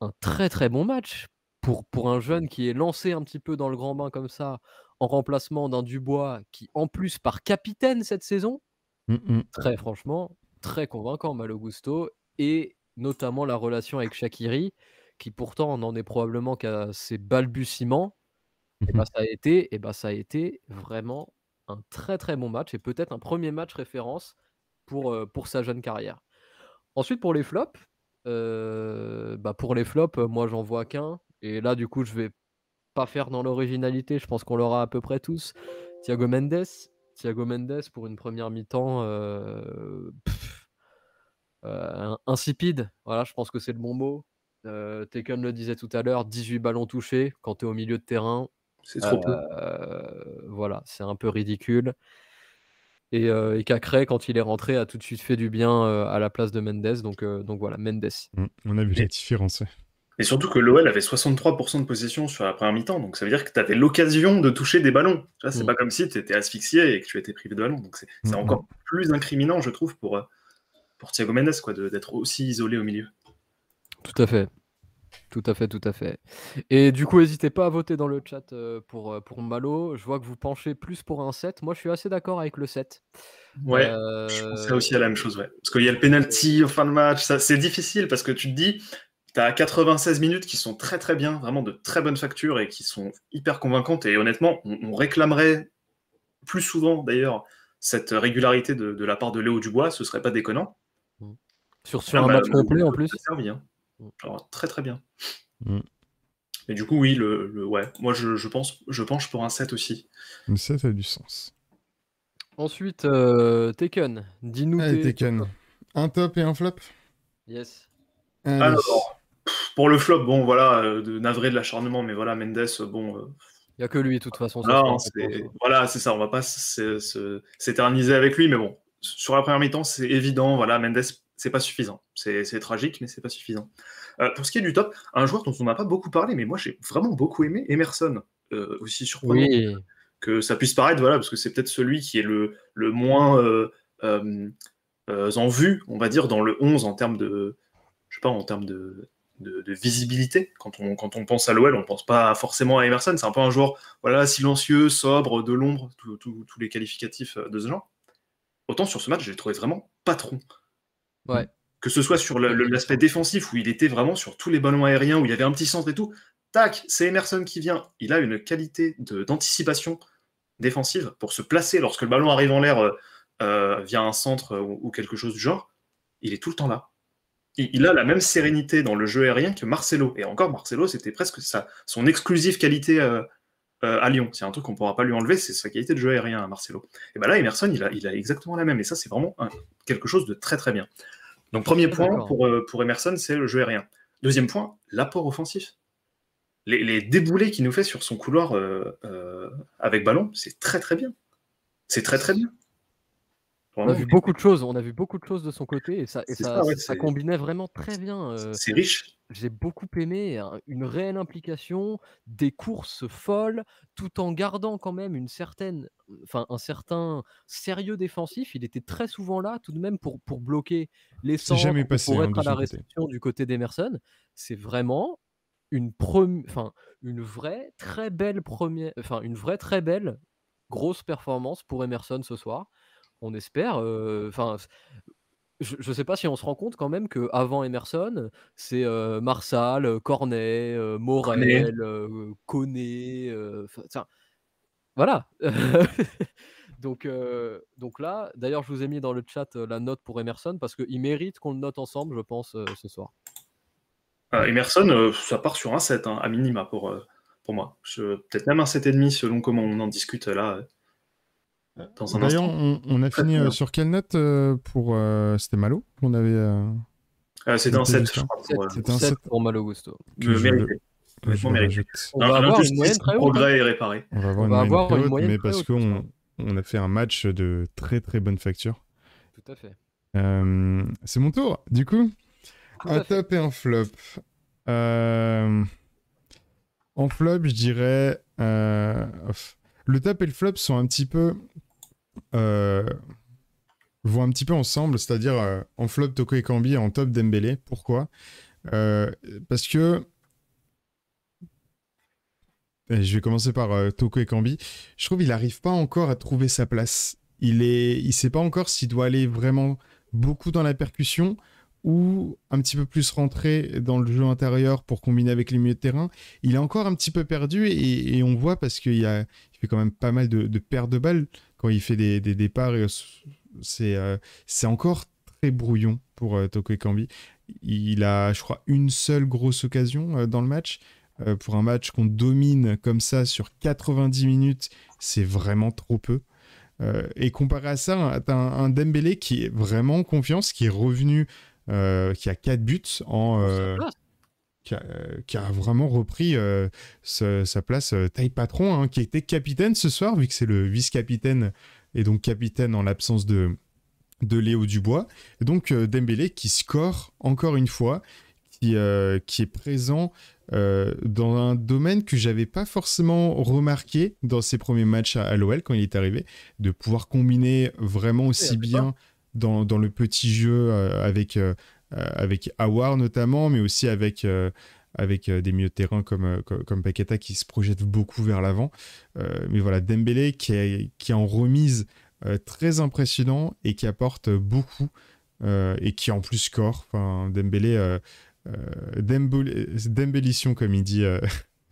un très très bon match pour, pour un jeune qui est lancé un petit peu dans le grand bain comme ça, en remplacement d'un Dubois qui, en plus, par capitaine cette saison, mmh, mmh. très franchement, très convaincant, Malo Gusto, et notamment la relation avec Shakiri, qui pourtant n'en est probablement qu'à ses balbutiements. Et bah, ça a été, et bah, ça a été vraiment un très très bon match et peut-être un premier match référence pour, pour sa jeune carrière. Ensuite, pour les flops, bah pour les flops, moi j'en vois qu'un. Et là, du coup, je vais pas faire dans l'originalité, je pense qu'on l'aura à peu près tous. Thiago Mendes, Thiago Mendes pour une première mi-temps insipide. Voilà, je pense que c'est le bon mot. Euh, Taken le disait tout à l'heure, 18 ballons touchés quand tu es au milieu de terrain. C'est trop peu. Voilà, c'est un peu ridicule. Et, euh, et Cacré, quand il est rentré, a tout de suite fait du bien à la place de Mendes. Donc, donc voilà, Mendes. Mmh, on a vu la différence. Et surtout que l'OL avait 63% de possession sur la première mi-temps, donc ça veut dire que tu avais l'occasion de toucher des ballons. C'est mmh. pas comme si tu étais asphyxié et que tu étais privé de ballon. Donc c'est mmh, encore plus incriminant, je trouve, pour, pour Thiago Mendes, quoi, d'être aussi isolé au milieu. Tout à fait. Tout à fait, tout à fait. Et du coup, n'hésitez pas à voter dans le chat euh, pour, euh, pour Malo. Je vois que vous penchez plus pour un 7. Moi, je suis assez d'accord avec le 7. Ouais, je pensais aussi à la même chose. Ouais. Parce qu'il y a le penalty en fin de match. C'est difficile parce que tu te dis, tu as 96 minutes qui sont très très bien, vraiment de très bonnes factures et qui sont hyper convaincantes. Et honnêtement, on, réclamerait plus souvent d'ailleurs cette régularité de, la part de Léo Dubois. Ce serait pas déconnant. Mmh. Sur, sur un match complet en plus. Servi, hein. Très très bien. Mmh. Et du coup, oui, le, ouais. moi je, pense, je penche pour un 7 aussi. Un 7 a du sens. Ensuite, euh, Taken, dis-nous. Taken. Un top et un flop? Yes. Alors, pour le flop, bon voilà, euh, de navré de l'acharnement, mais voilà, Mendes, bon. Euh, Il n'y a que lui, de toute façon. voilà, c'est ça, on va pas s'éterniser avec lui, mais bon, sur la première mi-temps, c'est évident, voilà, Mendes c'est pas suffisant. C'est tragique, mais c'est pas suffisant. Euh, pour ce qui est du top, un joueur dont on n'a pas beaucoup parlé, mais moi j'ai vraiment beaucoup aimé, Emerson, euh, aussi surprenant que ça puisse paraître, voilà, parce que c'est peut-être celui qui est le, le moins euh, en vue, on va dire, dans le 11 en termes de, je sais pas, en termes de, de, visibilité. Quand on, quand on pense à l'OL, on pense pas forcément à Emerson. C'est un peu un joueur, voilà, silencieux, sobre, de l'ombre, tous les qualificatifs de ce genre. Autant sur ce match, j'ai trouvé vraiment patron. Que ce soit sur l'aspect défensif où il était vraiment sur tous les ballons aériens, où il y avait un petit centre et tout. Tac, c'est Emerson qui vient. Il a une qualité d'anticipation défensive pour se placer lorsque le ballon arrive en l'air euh, euh, via un centre ou, quelque chose du genre. Il est tout le temps là. Il, a la même sérénité dans le jeu aérien que Marcelo. Et encore, Marcelo, c'était presque ça, son exclusive qualité euh, à Lyon. C'est un truc qu'on ne pourra pas lui enlever, c'est sa qualité de jeu aérien à Marcelo. Et bien là, Emerson, il a, il a exactement la même. Et ça, c'est vraiment quelque chose de très très bien. Donc premier point pour, euh, pour Emerson, c'est le jeu aérien. Deuxième point, l'apport offensif. Les, déboulés qu'il nous fait sur son couloir euh, euh, avec ballon, c'est très très bien. C'est très très bien. On a vu beaucoup de choses, on a vu beaucoup de choses de son côté et ça, ça, combinait vraiment très bien. c'est riche. J'ai beaucoup aimé hein, une réelle implication, des courses folles, tout en gardant quand même une certaine, enfin un certain sérieux défensif. Il était très souvent là, tout de même pour, pour bloquer les centres, jamais passé, pour hein, être à la réception du côté d'Emerson. C'est vraiment une enfin une vraie très belle première, enfin une vraie très belle grosse performance pour Emerson ce soir on espère. Enfin, je ne sais pas si on se rend compte quand même qu'avant Emerson, c'est Marsal, Cornet, Morel, Koné. voilà. (laughs) donc, donc là, d'ailleurs, je vous ai mis dans le chat la note pour Emerson parce qu'il mérite qu'on le note ensemble, je pense, ce soir. Ah, Emerson, ça part sur un 7, hein, à minima pour, pour moi. Peut-être même un 7,5 selon comment on en discute là. D'ailleurs, on, a fini euh, sur quelle note euh, pour. Euh, c'était Malo qu'on avait. c'était un 7, je crois. C'était un 7 pour Malo Gusto. mérité. On va avoir une moyenne très haute. progrès est réparé. On va avoir, une, moyenne très haute, mais parce qu'on on a fait un match de très très bonne facture. Tout à fait. C'est mon tour, du coup. un top et un flop. En flop, je dirais. Le top et le flop sont un petit peu euh, vont un petit peu ensemble, c'est-à-dire euh, en flop Toko et Kambi et en top Dembélé. Pourquoi? Euh, Parce que je vais commencer par Toko et Kambi. Je trouve qu'il n'arrive pas encore à trouver sa place. Il est, il sait pas encore s'il doit aller vraiment beaucoup dans la percussion ou un petit peu plus rentrer dans le jeu intérieur pour combiner avec les milieux de terrain. Il est encore un petit peu perdu et, on voit parce qu'il fait quand même pas mal de, de pertes de balles quand il fait des, départs. Euh, c'est encore très brouillon pour euh, Toko Ekambi. Il a, je crois, une seule grosse occasion euh, dans le match. pour un match qu'on domine comme ça sur 90 minutes, c'est vraiment trop peu. et comparé à ça, tu as un, Dembélé qui est vraiment en confiance, qui est revenu, qui a 4 buts en. Qui a, vraiment repris sa, place taille patron, hein, qui était capitaine ce soir, vu que c'est le vice-capitaine et donc capitaine en l'absence de, de Léo Dubois. Et donc euh, Dembélé qui score encore une fois, qui, euh, qui est présent euh, dans un domaine que j'avais pas forcément remarqué dans ses premiers matchs à, l'OL quand il est arrivé, de pouvoir combiner vraiment aussi bien dans, dans, le petit jeu avec, avec Awar notamment, mais aussi avec avec des milieux de terrain comme, comme, Paqueta qui se projette beaucoup vers l'avant. mais voilà, Dembélé qui est, qui est en remise euh, très impressionnant et qui apporte beaucoup euh, et qui en plus score. Enfin, Dembélé, euh, Dembélition comme il dit,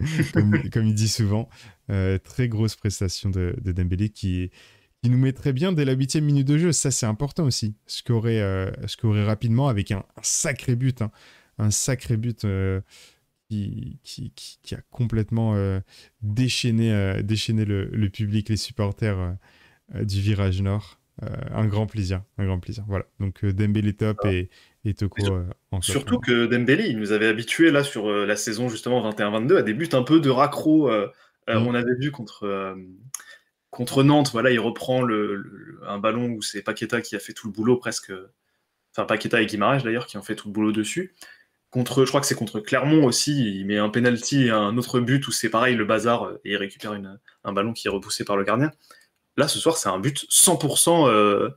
(laughs) comme, il dit souvent. très grosse prestation de, de Dembélé qui, qui nous met très bien dès la huitième minute de jeu. Ça, c'est important aussi. Scorer, scorer rapidement avec un, sacré but. Hein. Un sacré but qui, qui, qui, a complètement déchaîné, déchaîné le, le, public, les supporters euh, du virage nord. Euh, un grand plaisir, un grand plaisir. Voilà. Donc euh, Dembélé top ah. et, et Toko en Surtout que Dembélé, il nous avait habitués là sur la saison justement 21-22 à des buts un peu de raccro. Mm. On avait vu contre contre Nantes, voilà, il reprend le, un ballon où c'est Paqueta qui a fait tout le boulot presque. Enfin, Paqueta et Guimaraes d'ailleurs qui ont fait tout le boulot dessus. Contre, je crois que c'est contre Clermont aussi, il met un penalty et un autre but où c'est pareil, le bazar, et il récupère une, un ballon qui est repoussé par le gardien. Là, ce soir, c'est un but 100% euh,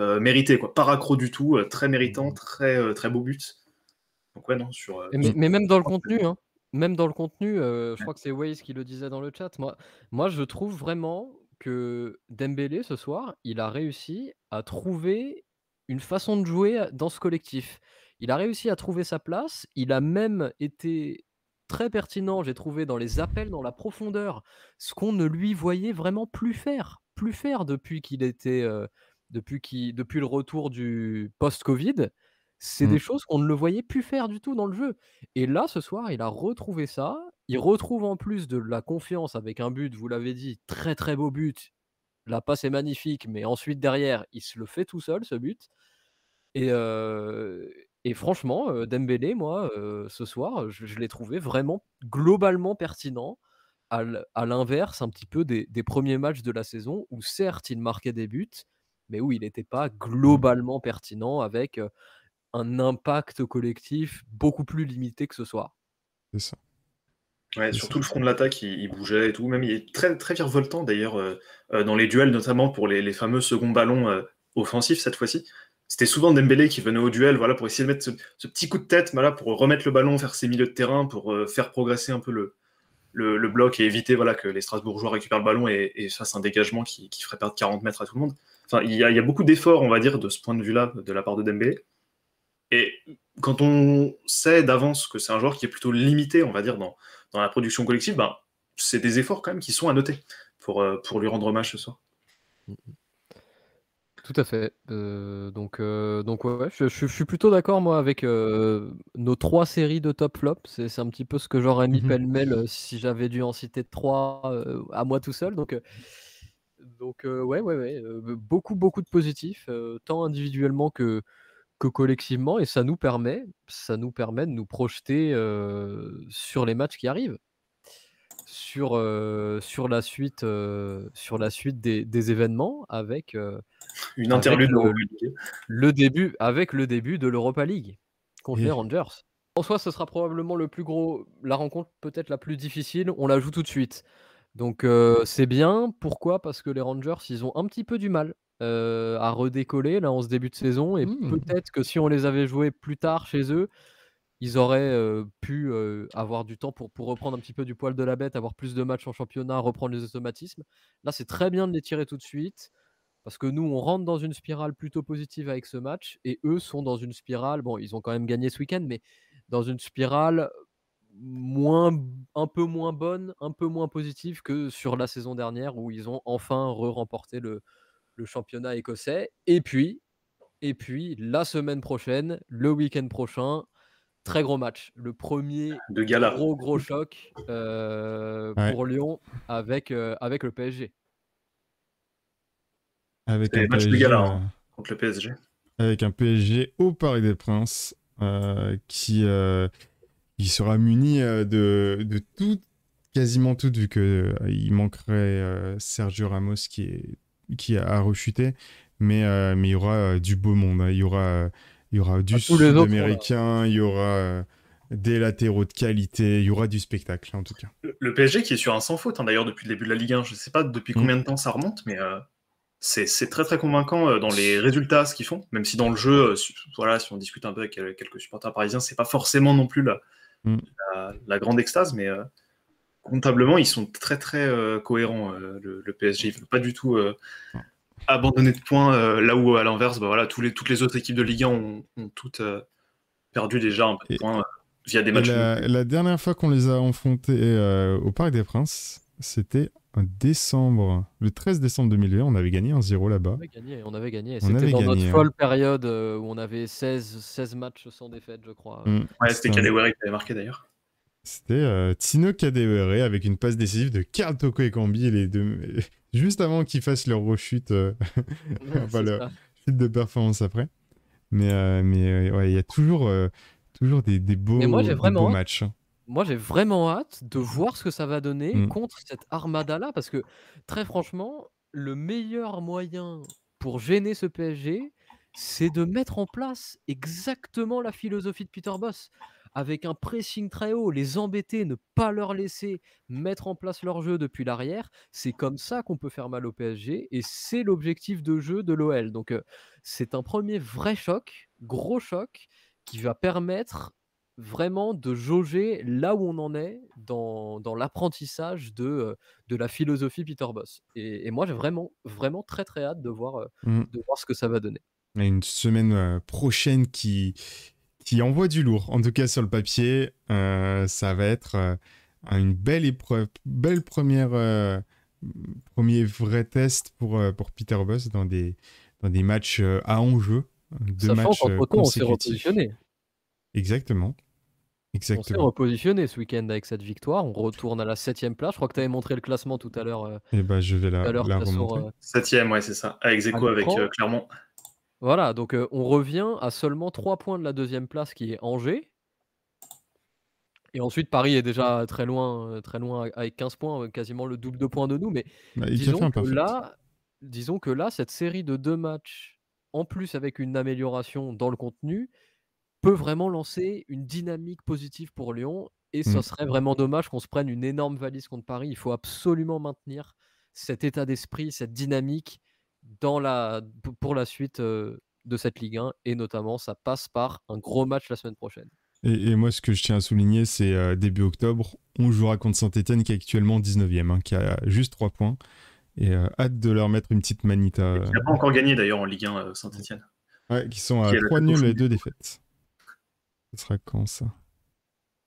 euh, mérité, quoi. Pas raccro du tout, euh, très méritant, très, très beau but. Donc, ouais, non, sur. Mais, même dans le contenu, hein. Même dans le contenu, je crois que c'est Waze qui le disait dans le chat. Moi, moi, je trouve vraiment que Dembélé, ce soir, il a réussi à trouver une façon de jouer dans ce collectif. Il a réussi à trouver sa place. Il a même été très pertinent, j'ai trouvé, dans les appels, dans la profondeur, ce qu'on ne lui voyait vraiment plus faire plus faire depuis qu'il était, depuis, depuis le retour du post-Covid. C'est des mmh. choses qu'on ne le voyait plus faire du tout dans le jeu. Et là, ce soir, il a retrouvé ça. Il retrouve en plus de la confiance avec un but, vous l'avez dit, très très beau but. La passe est magnifique, mais ensuite derrière, il se le fait tout seul, ce but. Et, franchement, Dembélé, moi, ce soir, je l'ai trouvé vraiment globalement pertinent à l'inverse un petit peu des, premiers matchs de la saison où certes il marquait des buts, mais où il n'était pas globalement pertinent avec un impact collectif beaucoup plus limité que ce soir. C'est ça. Ouais, surtout le front de l'attaque, il, bougeait et tout. Même il est très, très virevoltant d'ailleurs dans les duels, notamment pour les, fameux seconds ballons offensifs cette fois-ci. C'était souvent Dembélé qui venait au duel voilà, pour essayer de mettre ce, petit coup de tête voilà, pour remettre le ballon, faire ses milieux de terrain, pour faire progresser un peu le, le, bloc et éviter voilà, que les Strasbourgeois récupèrent le ballon et, et fassent un dégagement qui, ferait perdre 40 mètres à tout le monde. Enfin, il y, a, beaucoup d'efforts, on va dire, de ce point de vue-là, de la part de Dembélé. Et quand on sait d'avance que c'est un joueur qui est plutôt limité, on va dire, dans, dans la production collective, ben, c'est des efforts quand même qui sont à noter pour, euh, pour lui rendre hommage ce soir. Tout à fait. Euh, donc, euh, donc ouais, je, suis plutôt d'accord moi avec euh, nos trois séries de top flop. C'est un petit peu ce que j'aurais mis mmh pêle-mêle si j'avais dû en citer trois à moi tout seul. Donc, donc ouais, ouais, ouais, beaucoup, beaucoup de positifs, tant individuellement que, que collectivement, et ça nous permet, ça nous permet de nous projeter sur les matchs qui arrivent sur, sur la suite, sur la suite des, des événements avec une interlude le, début avec le début de l'Europa League contre les Rangers. En soi, ce sera probablement le plus gros, la rencontre peut-être la plus difficile. On la joue tout de suite. Donc c'est bien. Pourquoi? Parce que les Rangers, ils ont un petit peu du mal à redécoller là en ce début de saison. Et mmh. peut-être que si on les avait joués plus tard chez eux, ils auraient pu avoir du temps pour, pour reprendre un petit peu du poil de la bête, avoir plus de matchs en championnat, reprendre les automatismes. Là, c'est très bien de les tirer tout de suite. Parce que nous, on rentre dans une spirale plutôt positive avec ce match. Et eux sont dans une spirale. Bon, ils ont quand même gagné ce week-end, mais dans une spirale moins, un peu moins bonne, un peu moins positive que sur la saison dernière où ils ont enfin re-remporté le, le championnat écossais. Et puis, et puis, la semaine prochaine, le week-end prochain, très gros match. Le premier de gala. gros gros choc pour Lyon avec, avec le PSG. Avec un match PSG, de gala hein, contre le PSG. Avec un PSG au Paris des Princes qui, qui sera muni de, de tout, quasiment tout, vu qu'il il manquerait Sergio Ramos qui, est, qui a rechuté. Mais, mais il y aura du beau monde. Hein. Il y aura il y aura du sud-américain, il y aura euh, des latéraux de qualité, il y aura du spectacle en tout cas. Le, PSG qui est sur un sans faute hein, d'ailleurs depuis le début de la Ligue 1, je ne sais pas depuis mm. combien de temps ça remonte, mais euh, c'est très très convaincant euh, dans les résultats ce qu'ils font, même si dans le jeu, voilà, si on discute un peu avec quelques supporters parisiens, c'est pas forcément non plus la, mm. la, grande extase, mais comptablement ils sont très très cohérents. Le, PSG, ne veut pas du tout abandonné de points, euh, là où à l'inverse, bah, voilà, tous les, toutes les autres équipes de Ligue 1 ont, toutes euh, perdu déjà un peu de points euh, via des matchs. La, dernière fois qu'on les a affrontés au Parc des Princes, c'était en décembre, le 13 décembre 2020, on avait gagné 1-0 là-bas. On avait gagné, on avait gagné. C'était dans notre folle période où on avait 16, 16 matchs sans défaite, je crois. Mm. Ouais, c'était Kadewere qui avait marqué d'ailleurs. C'était Tino Kadewere avec une passe décisive de Karl Toko et Kambi, les deux, (laughs) juste avant qu'ils fassent leur rechute, euh, (laughs) enfin leur chute de performance après. Mais euh, mais euh, ouais, il y a toujours toujours des, des beaux, matchs. Hein. Moi, j'ai vraiment hâte de voir ce que ça va donner mm. contre cette armada-là, parce que très franchement, le meilleur moyen pour gêner ce PSG, c'est de mettre en place exactement la philosophie de Peter Boss avec un pressing très haut, les embêter, ne pas leur laisser mettre en place leur jeu depuis l'arrière. C'est comme ça qu'on peut faire mal au PSG et c'est l'objectif de jeu de l'OL. Donc c'est un premier vrai choc, gros choc, qui va permettre vraiment de jauger là où on en est dans, l'apprentissage de, de la philosophie Peter Boss. Et, moi, j'ai vraiment, vraiment très très hâte de voir, mmh. de voir ce que ça va donner. Une semaine prochaine qui, qui envoie du lourd. En tout cas, sur le papier, euh, ça va être euh, une belle épreuve, belle première, euh, premier vrai test pour, pour Peter Buss dans des, dans des matchs à enjeu. Deux matchs on s'est repositionné. Exactement. Exactement. On s'est repositionné ce week-end avec cette victoire. On retourne à la septième place. Je crois que tu avais montré le classement tout à l'heure. Et eh ben, je vais la, la remontrer. Septième, ouais, c'est ça. Avec Zeko, avec Clermont. Voilà, donc on revient à seulement 3 points de la deuxième place qui est Angers. Et ensuite, Paris est déjà très loin, très loin avec 15 points, quasiment le double de points de nous. Mais bah, disons que là, disons que là, cette série de deux matchs, en plus avec une amélioration dans le contenu, peut vraiment lancer une dynamique positive pour Lyon. Et ce mmh. serait vraiment dommage qu'on se prenne une énorme valise contre Paris. Il faut absolument maintenir cet état d'esprit, cette dynamique dans la, pour la suite de cette Ligue 1 et notamment ça passe par un gros match la semaine prochaine. Et, moi, ce que je tiens à souligner, c'est début octobre, on jouera contre Saint-Etienne qui est actuellement 19e, hein, qui a juste 3 points. Et hâte de leur mettre une petite manita. qui n'a pas encore gagné d'ailleurs en Ligue 1, Saint-Etienne. Ouais, qui sont à 3 nuls et 2 défaites. Ce sera quand ça?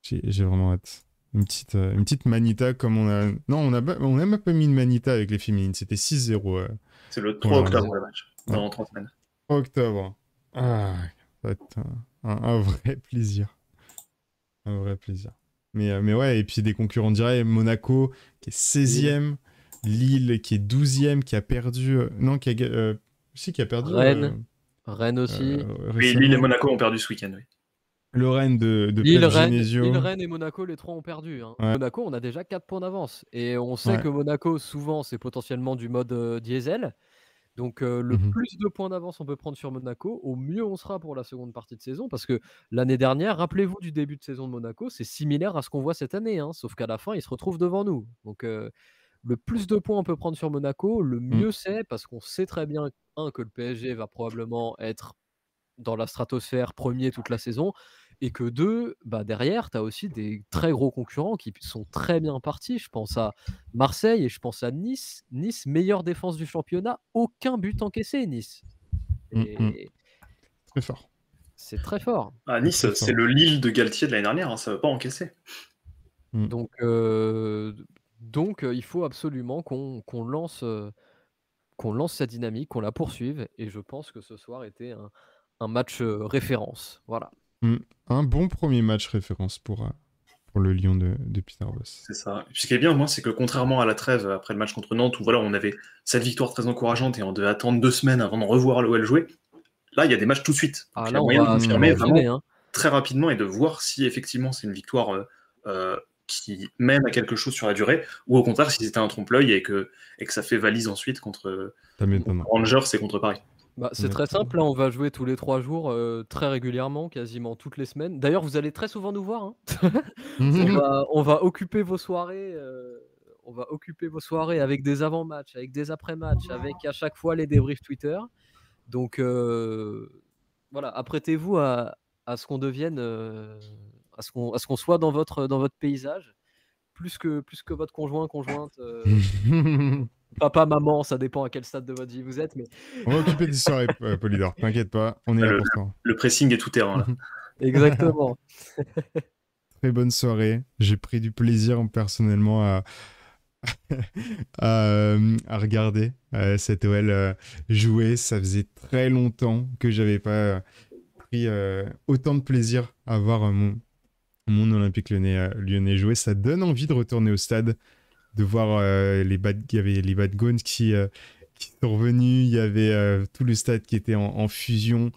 J'ai vraiment hâte. Une petite, une petite manita comme on a. Non, on a, on a même pas mis une manita avec les féminines. C'était 6-0. C'est le 3 octobre le match, dans 3 semaines. 3 octobre. Ah, ça va être un, vrai (laughs) plaisir. Un vrai plaisir. Mais, euh, mais ouais, et puis des concurrents directs, Monaco qui est 16e, Lille qui est 12e, qui a perdu. Euh, non, qui a. Euh, si, qui a perdu. Rennes. Rennes aussi. oui, Lille et Monaco ont perdu ce week-end, oui. Le Rennes de, de Lille, Rennes, et Monaco, les trois ont perdu. Hein. Monaco, on a déjà 4 points d'avance. Et on sait que Monaco, souvent, c'est potentiellement du mode euh, diesel. Donc, euh, le mmh plus de points d'avance on peut prendre sur Monaco, au mieux on sera pour la seconde partie de saison. Parce que l'année dernière, rappelez-vous du début de saison de Monaco, c'est similaire à ce qu'on voit cette année. Hein, sauf qu'à la fin, ils se retrouvent devant nous. Donc, euh, le plus de points on peut prendre sur Monaco, le mmh. mieux c'est parce qu'on sait très bien, un, que le PSG va probablement être dans la stratosphère premier toute la saison et que deux, bah derrière, tu as aussi des très gros concurrents qui sont très bien partis. Je pense à Marseille et je pense à Nice. Nice, meilleure défense du championnat, aucun but encaissé, Nice. Mmh, mmh. Très fort. C'est très fort. Ah, nice, c'est le Lille de Galtier de l'année dernière, hein, ça ne va pas encaisser. Mmh. Donc, donc il faut absolument qu'on lance, qu'on lance cette dynamique, qu'on la poursuive. Et je pense que ce soir était un, un match référence. Voilà. Hmm. Un bon premier match référence pour, euh, pour le Lyon de, de Peter Boss. C'est ça. Et puis ce qui est bien, moi, c'est que contrairement à la trêve après le match contre Nantes, où voilà, on avait cette victoire très encourageante et on devait attendre deux semaines avant de revoir l'OL jouer, là, il y a des matchs tout de suite. Ah, là, on va confirmer vraiment hein. très rapidement et de voir si effectivement c'est une victoire euh, euh, qui mène à quelque chose sur la durée, ou au contraire si c'était un trompe-l'œil et que, et que ça fait valise ensuite contre, contre Rangers et contre Paris. Bah, c'est très simple, là, on va jouer tous les trois jours, euh, très régulièrement, quasiment toutes les semaines. D'ailleurs, vous allez très souvent nous voir. Hein. (laughs) on, va, occuper vos soirées. Euh, on va occuper vos soirées avec des avant-matchs, avec des après-matchs, avec à chaque fois les débriefs Twitter. Donc euh, voilà, apprêtez-vous à, ce qu'on devienne, à ce qu'on, qu'on soit dans votre, dans votre paysage, plus que, plus que votre conjoint, conjointe. (laughs) Papa, maman, ça dépend à quel stade de votre vie vous êtes. Mais... On va occuper des soirées, euh, Polydor. T'inquiète pas, on est là le, pour ça. Le pressing est tout terrain, là. (laughs) Exactement. (laughs) Très bonne soirée. J'ai pris du plaisir personnellement à, (laughs) euh, à, regarder euh, cette OL jouer. Ça faisait très longtemps que j'avais pas pris autant de plaisir à voir mon, mon Olympique lyonnais, lyonnais jouer. Ça donne envie de retourner au stade de voir euh, les bad, il y avait les Bad Guns qui, euh, qui sont revenus, il y avait euh, tout le stade qui était en, fusion.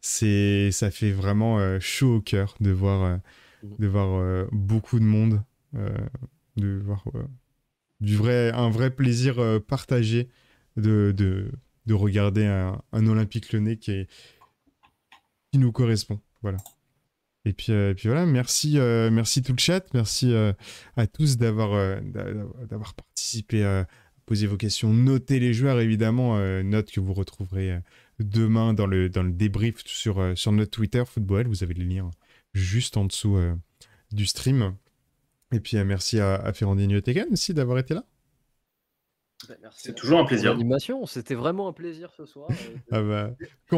C'est, ça fait vraiment chaud au cœur de voir, mmh. de voir beaucoup de monde, de voir du vrai, un vrai plaisir partagé de, de, de regarder un, un Olympique Lyonnais qui, est, qui nous correspond. Voilà. Et puis, euh, puis voilà, merci, euh, merci tout le chat, merci euh, à tous d'avoir d'avoir participé, poser vos questions, notez les joueurs évidemment, notes que vous retrouverez demain dans le, dans le débrief sur, sur notre Twitter Football, vous avez le lien juste en dessous du stream. Et puis merci à, à Ferrandinho aussi d'avoir été là. Bah, c'est toujours un plaisir. L'animation, c'était vraiment un plaisir ce soir. (laughs) ah bah,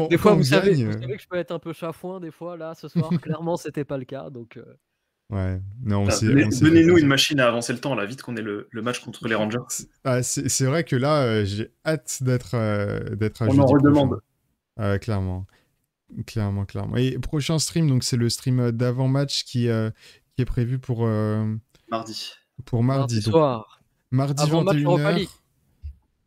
des fois, vous, savez, vous, savez, que je peux être un peu chafouin, des fois, là, ce soir, (laughs) clairement, c'était pas le cas. Donc, euh. Ouais, non, Donnez-nous une machine à avancer le temps, là, vite qu'on ait le, le, match contre les Rangers. Ah, c'est vrai que là, euh, j'ai hâte d'être euh, d'être On en redemande. clairement. Clairement, clairement. Et prochain stream, donc c'est le stream d'avant-match qui, qui est prévu pour. mardi. Pour mardi. mardi soir. Mardi 21h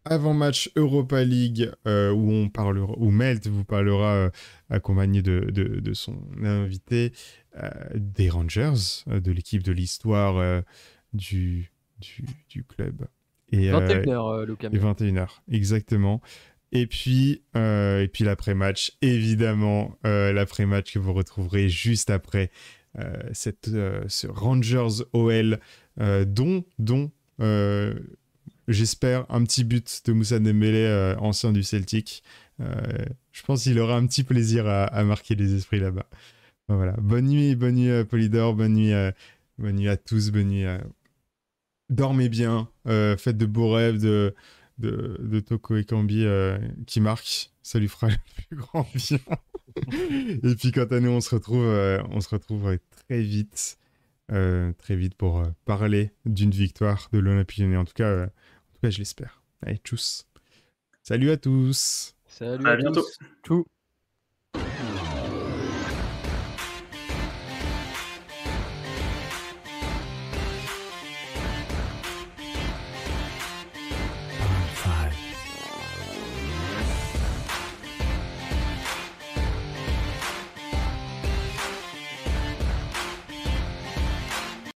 avant-match Europa League euh, où on parlera, où Melt vous parlera euh, accompagné de, de, son invité euh, des Rangers, de l'équipe de l'histoire du, du, du, club. Et, 21h, Lucas. Et 21h, exactement. Et puis, et puis l'après-match, évidemment, l'après-match que vous retrouverez juste après cette, ce Rangers OL, dont, dont j'espère, un petit but de Moussa Dembélé, euh, ancien du Celtic. Euh, je pense qu'il aura un petit plaisir à, marquer les esprits là-bas. voilà. Bonne nuit, bonne nuit à Polydor, bonne nuit, à, bonne nuit à tous, bonne nuit à... Dormez bien, euh, faites de beaux rêves de, de, Toko et Kambi qui marquent. Ça lui fera (laughs) le plus grand bien. (laughs) et puis quant à nous, on se retrouve, on se retrouve très vite. très vite pour parler d'une victoire de l'Olympique En tout cas, je l'espère. Allez, tchuss. Salut à tous. Salut à, bientôt. Tous.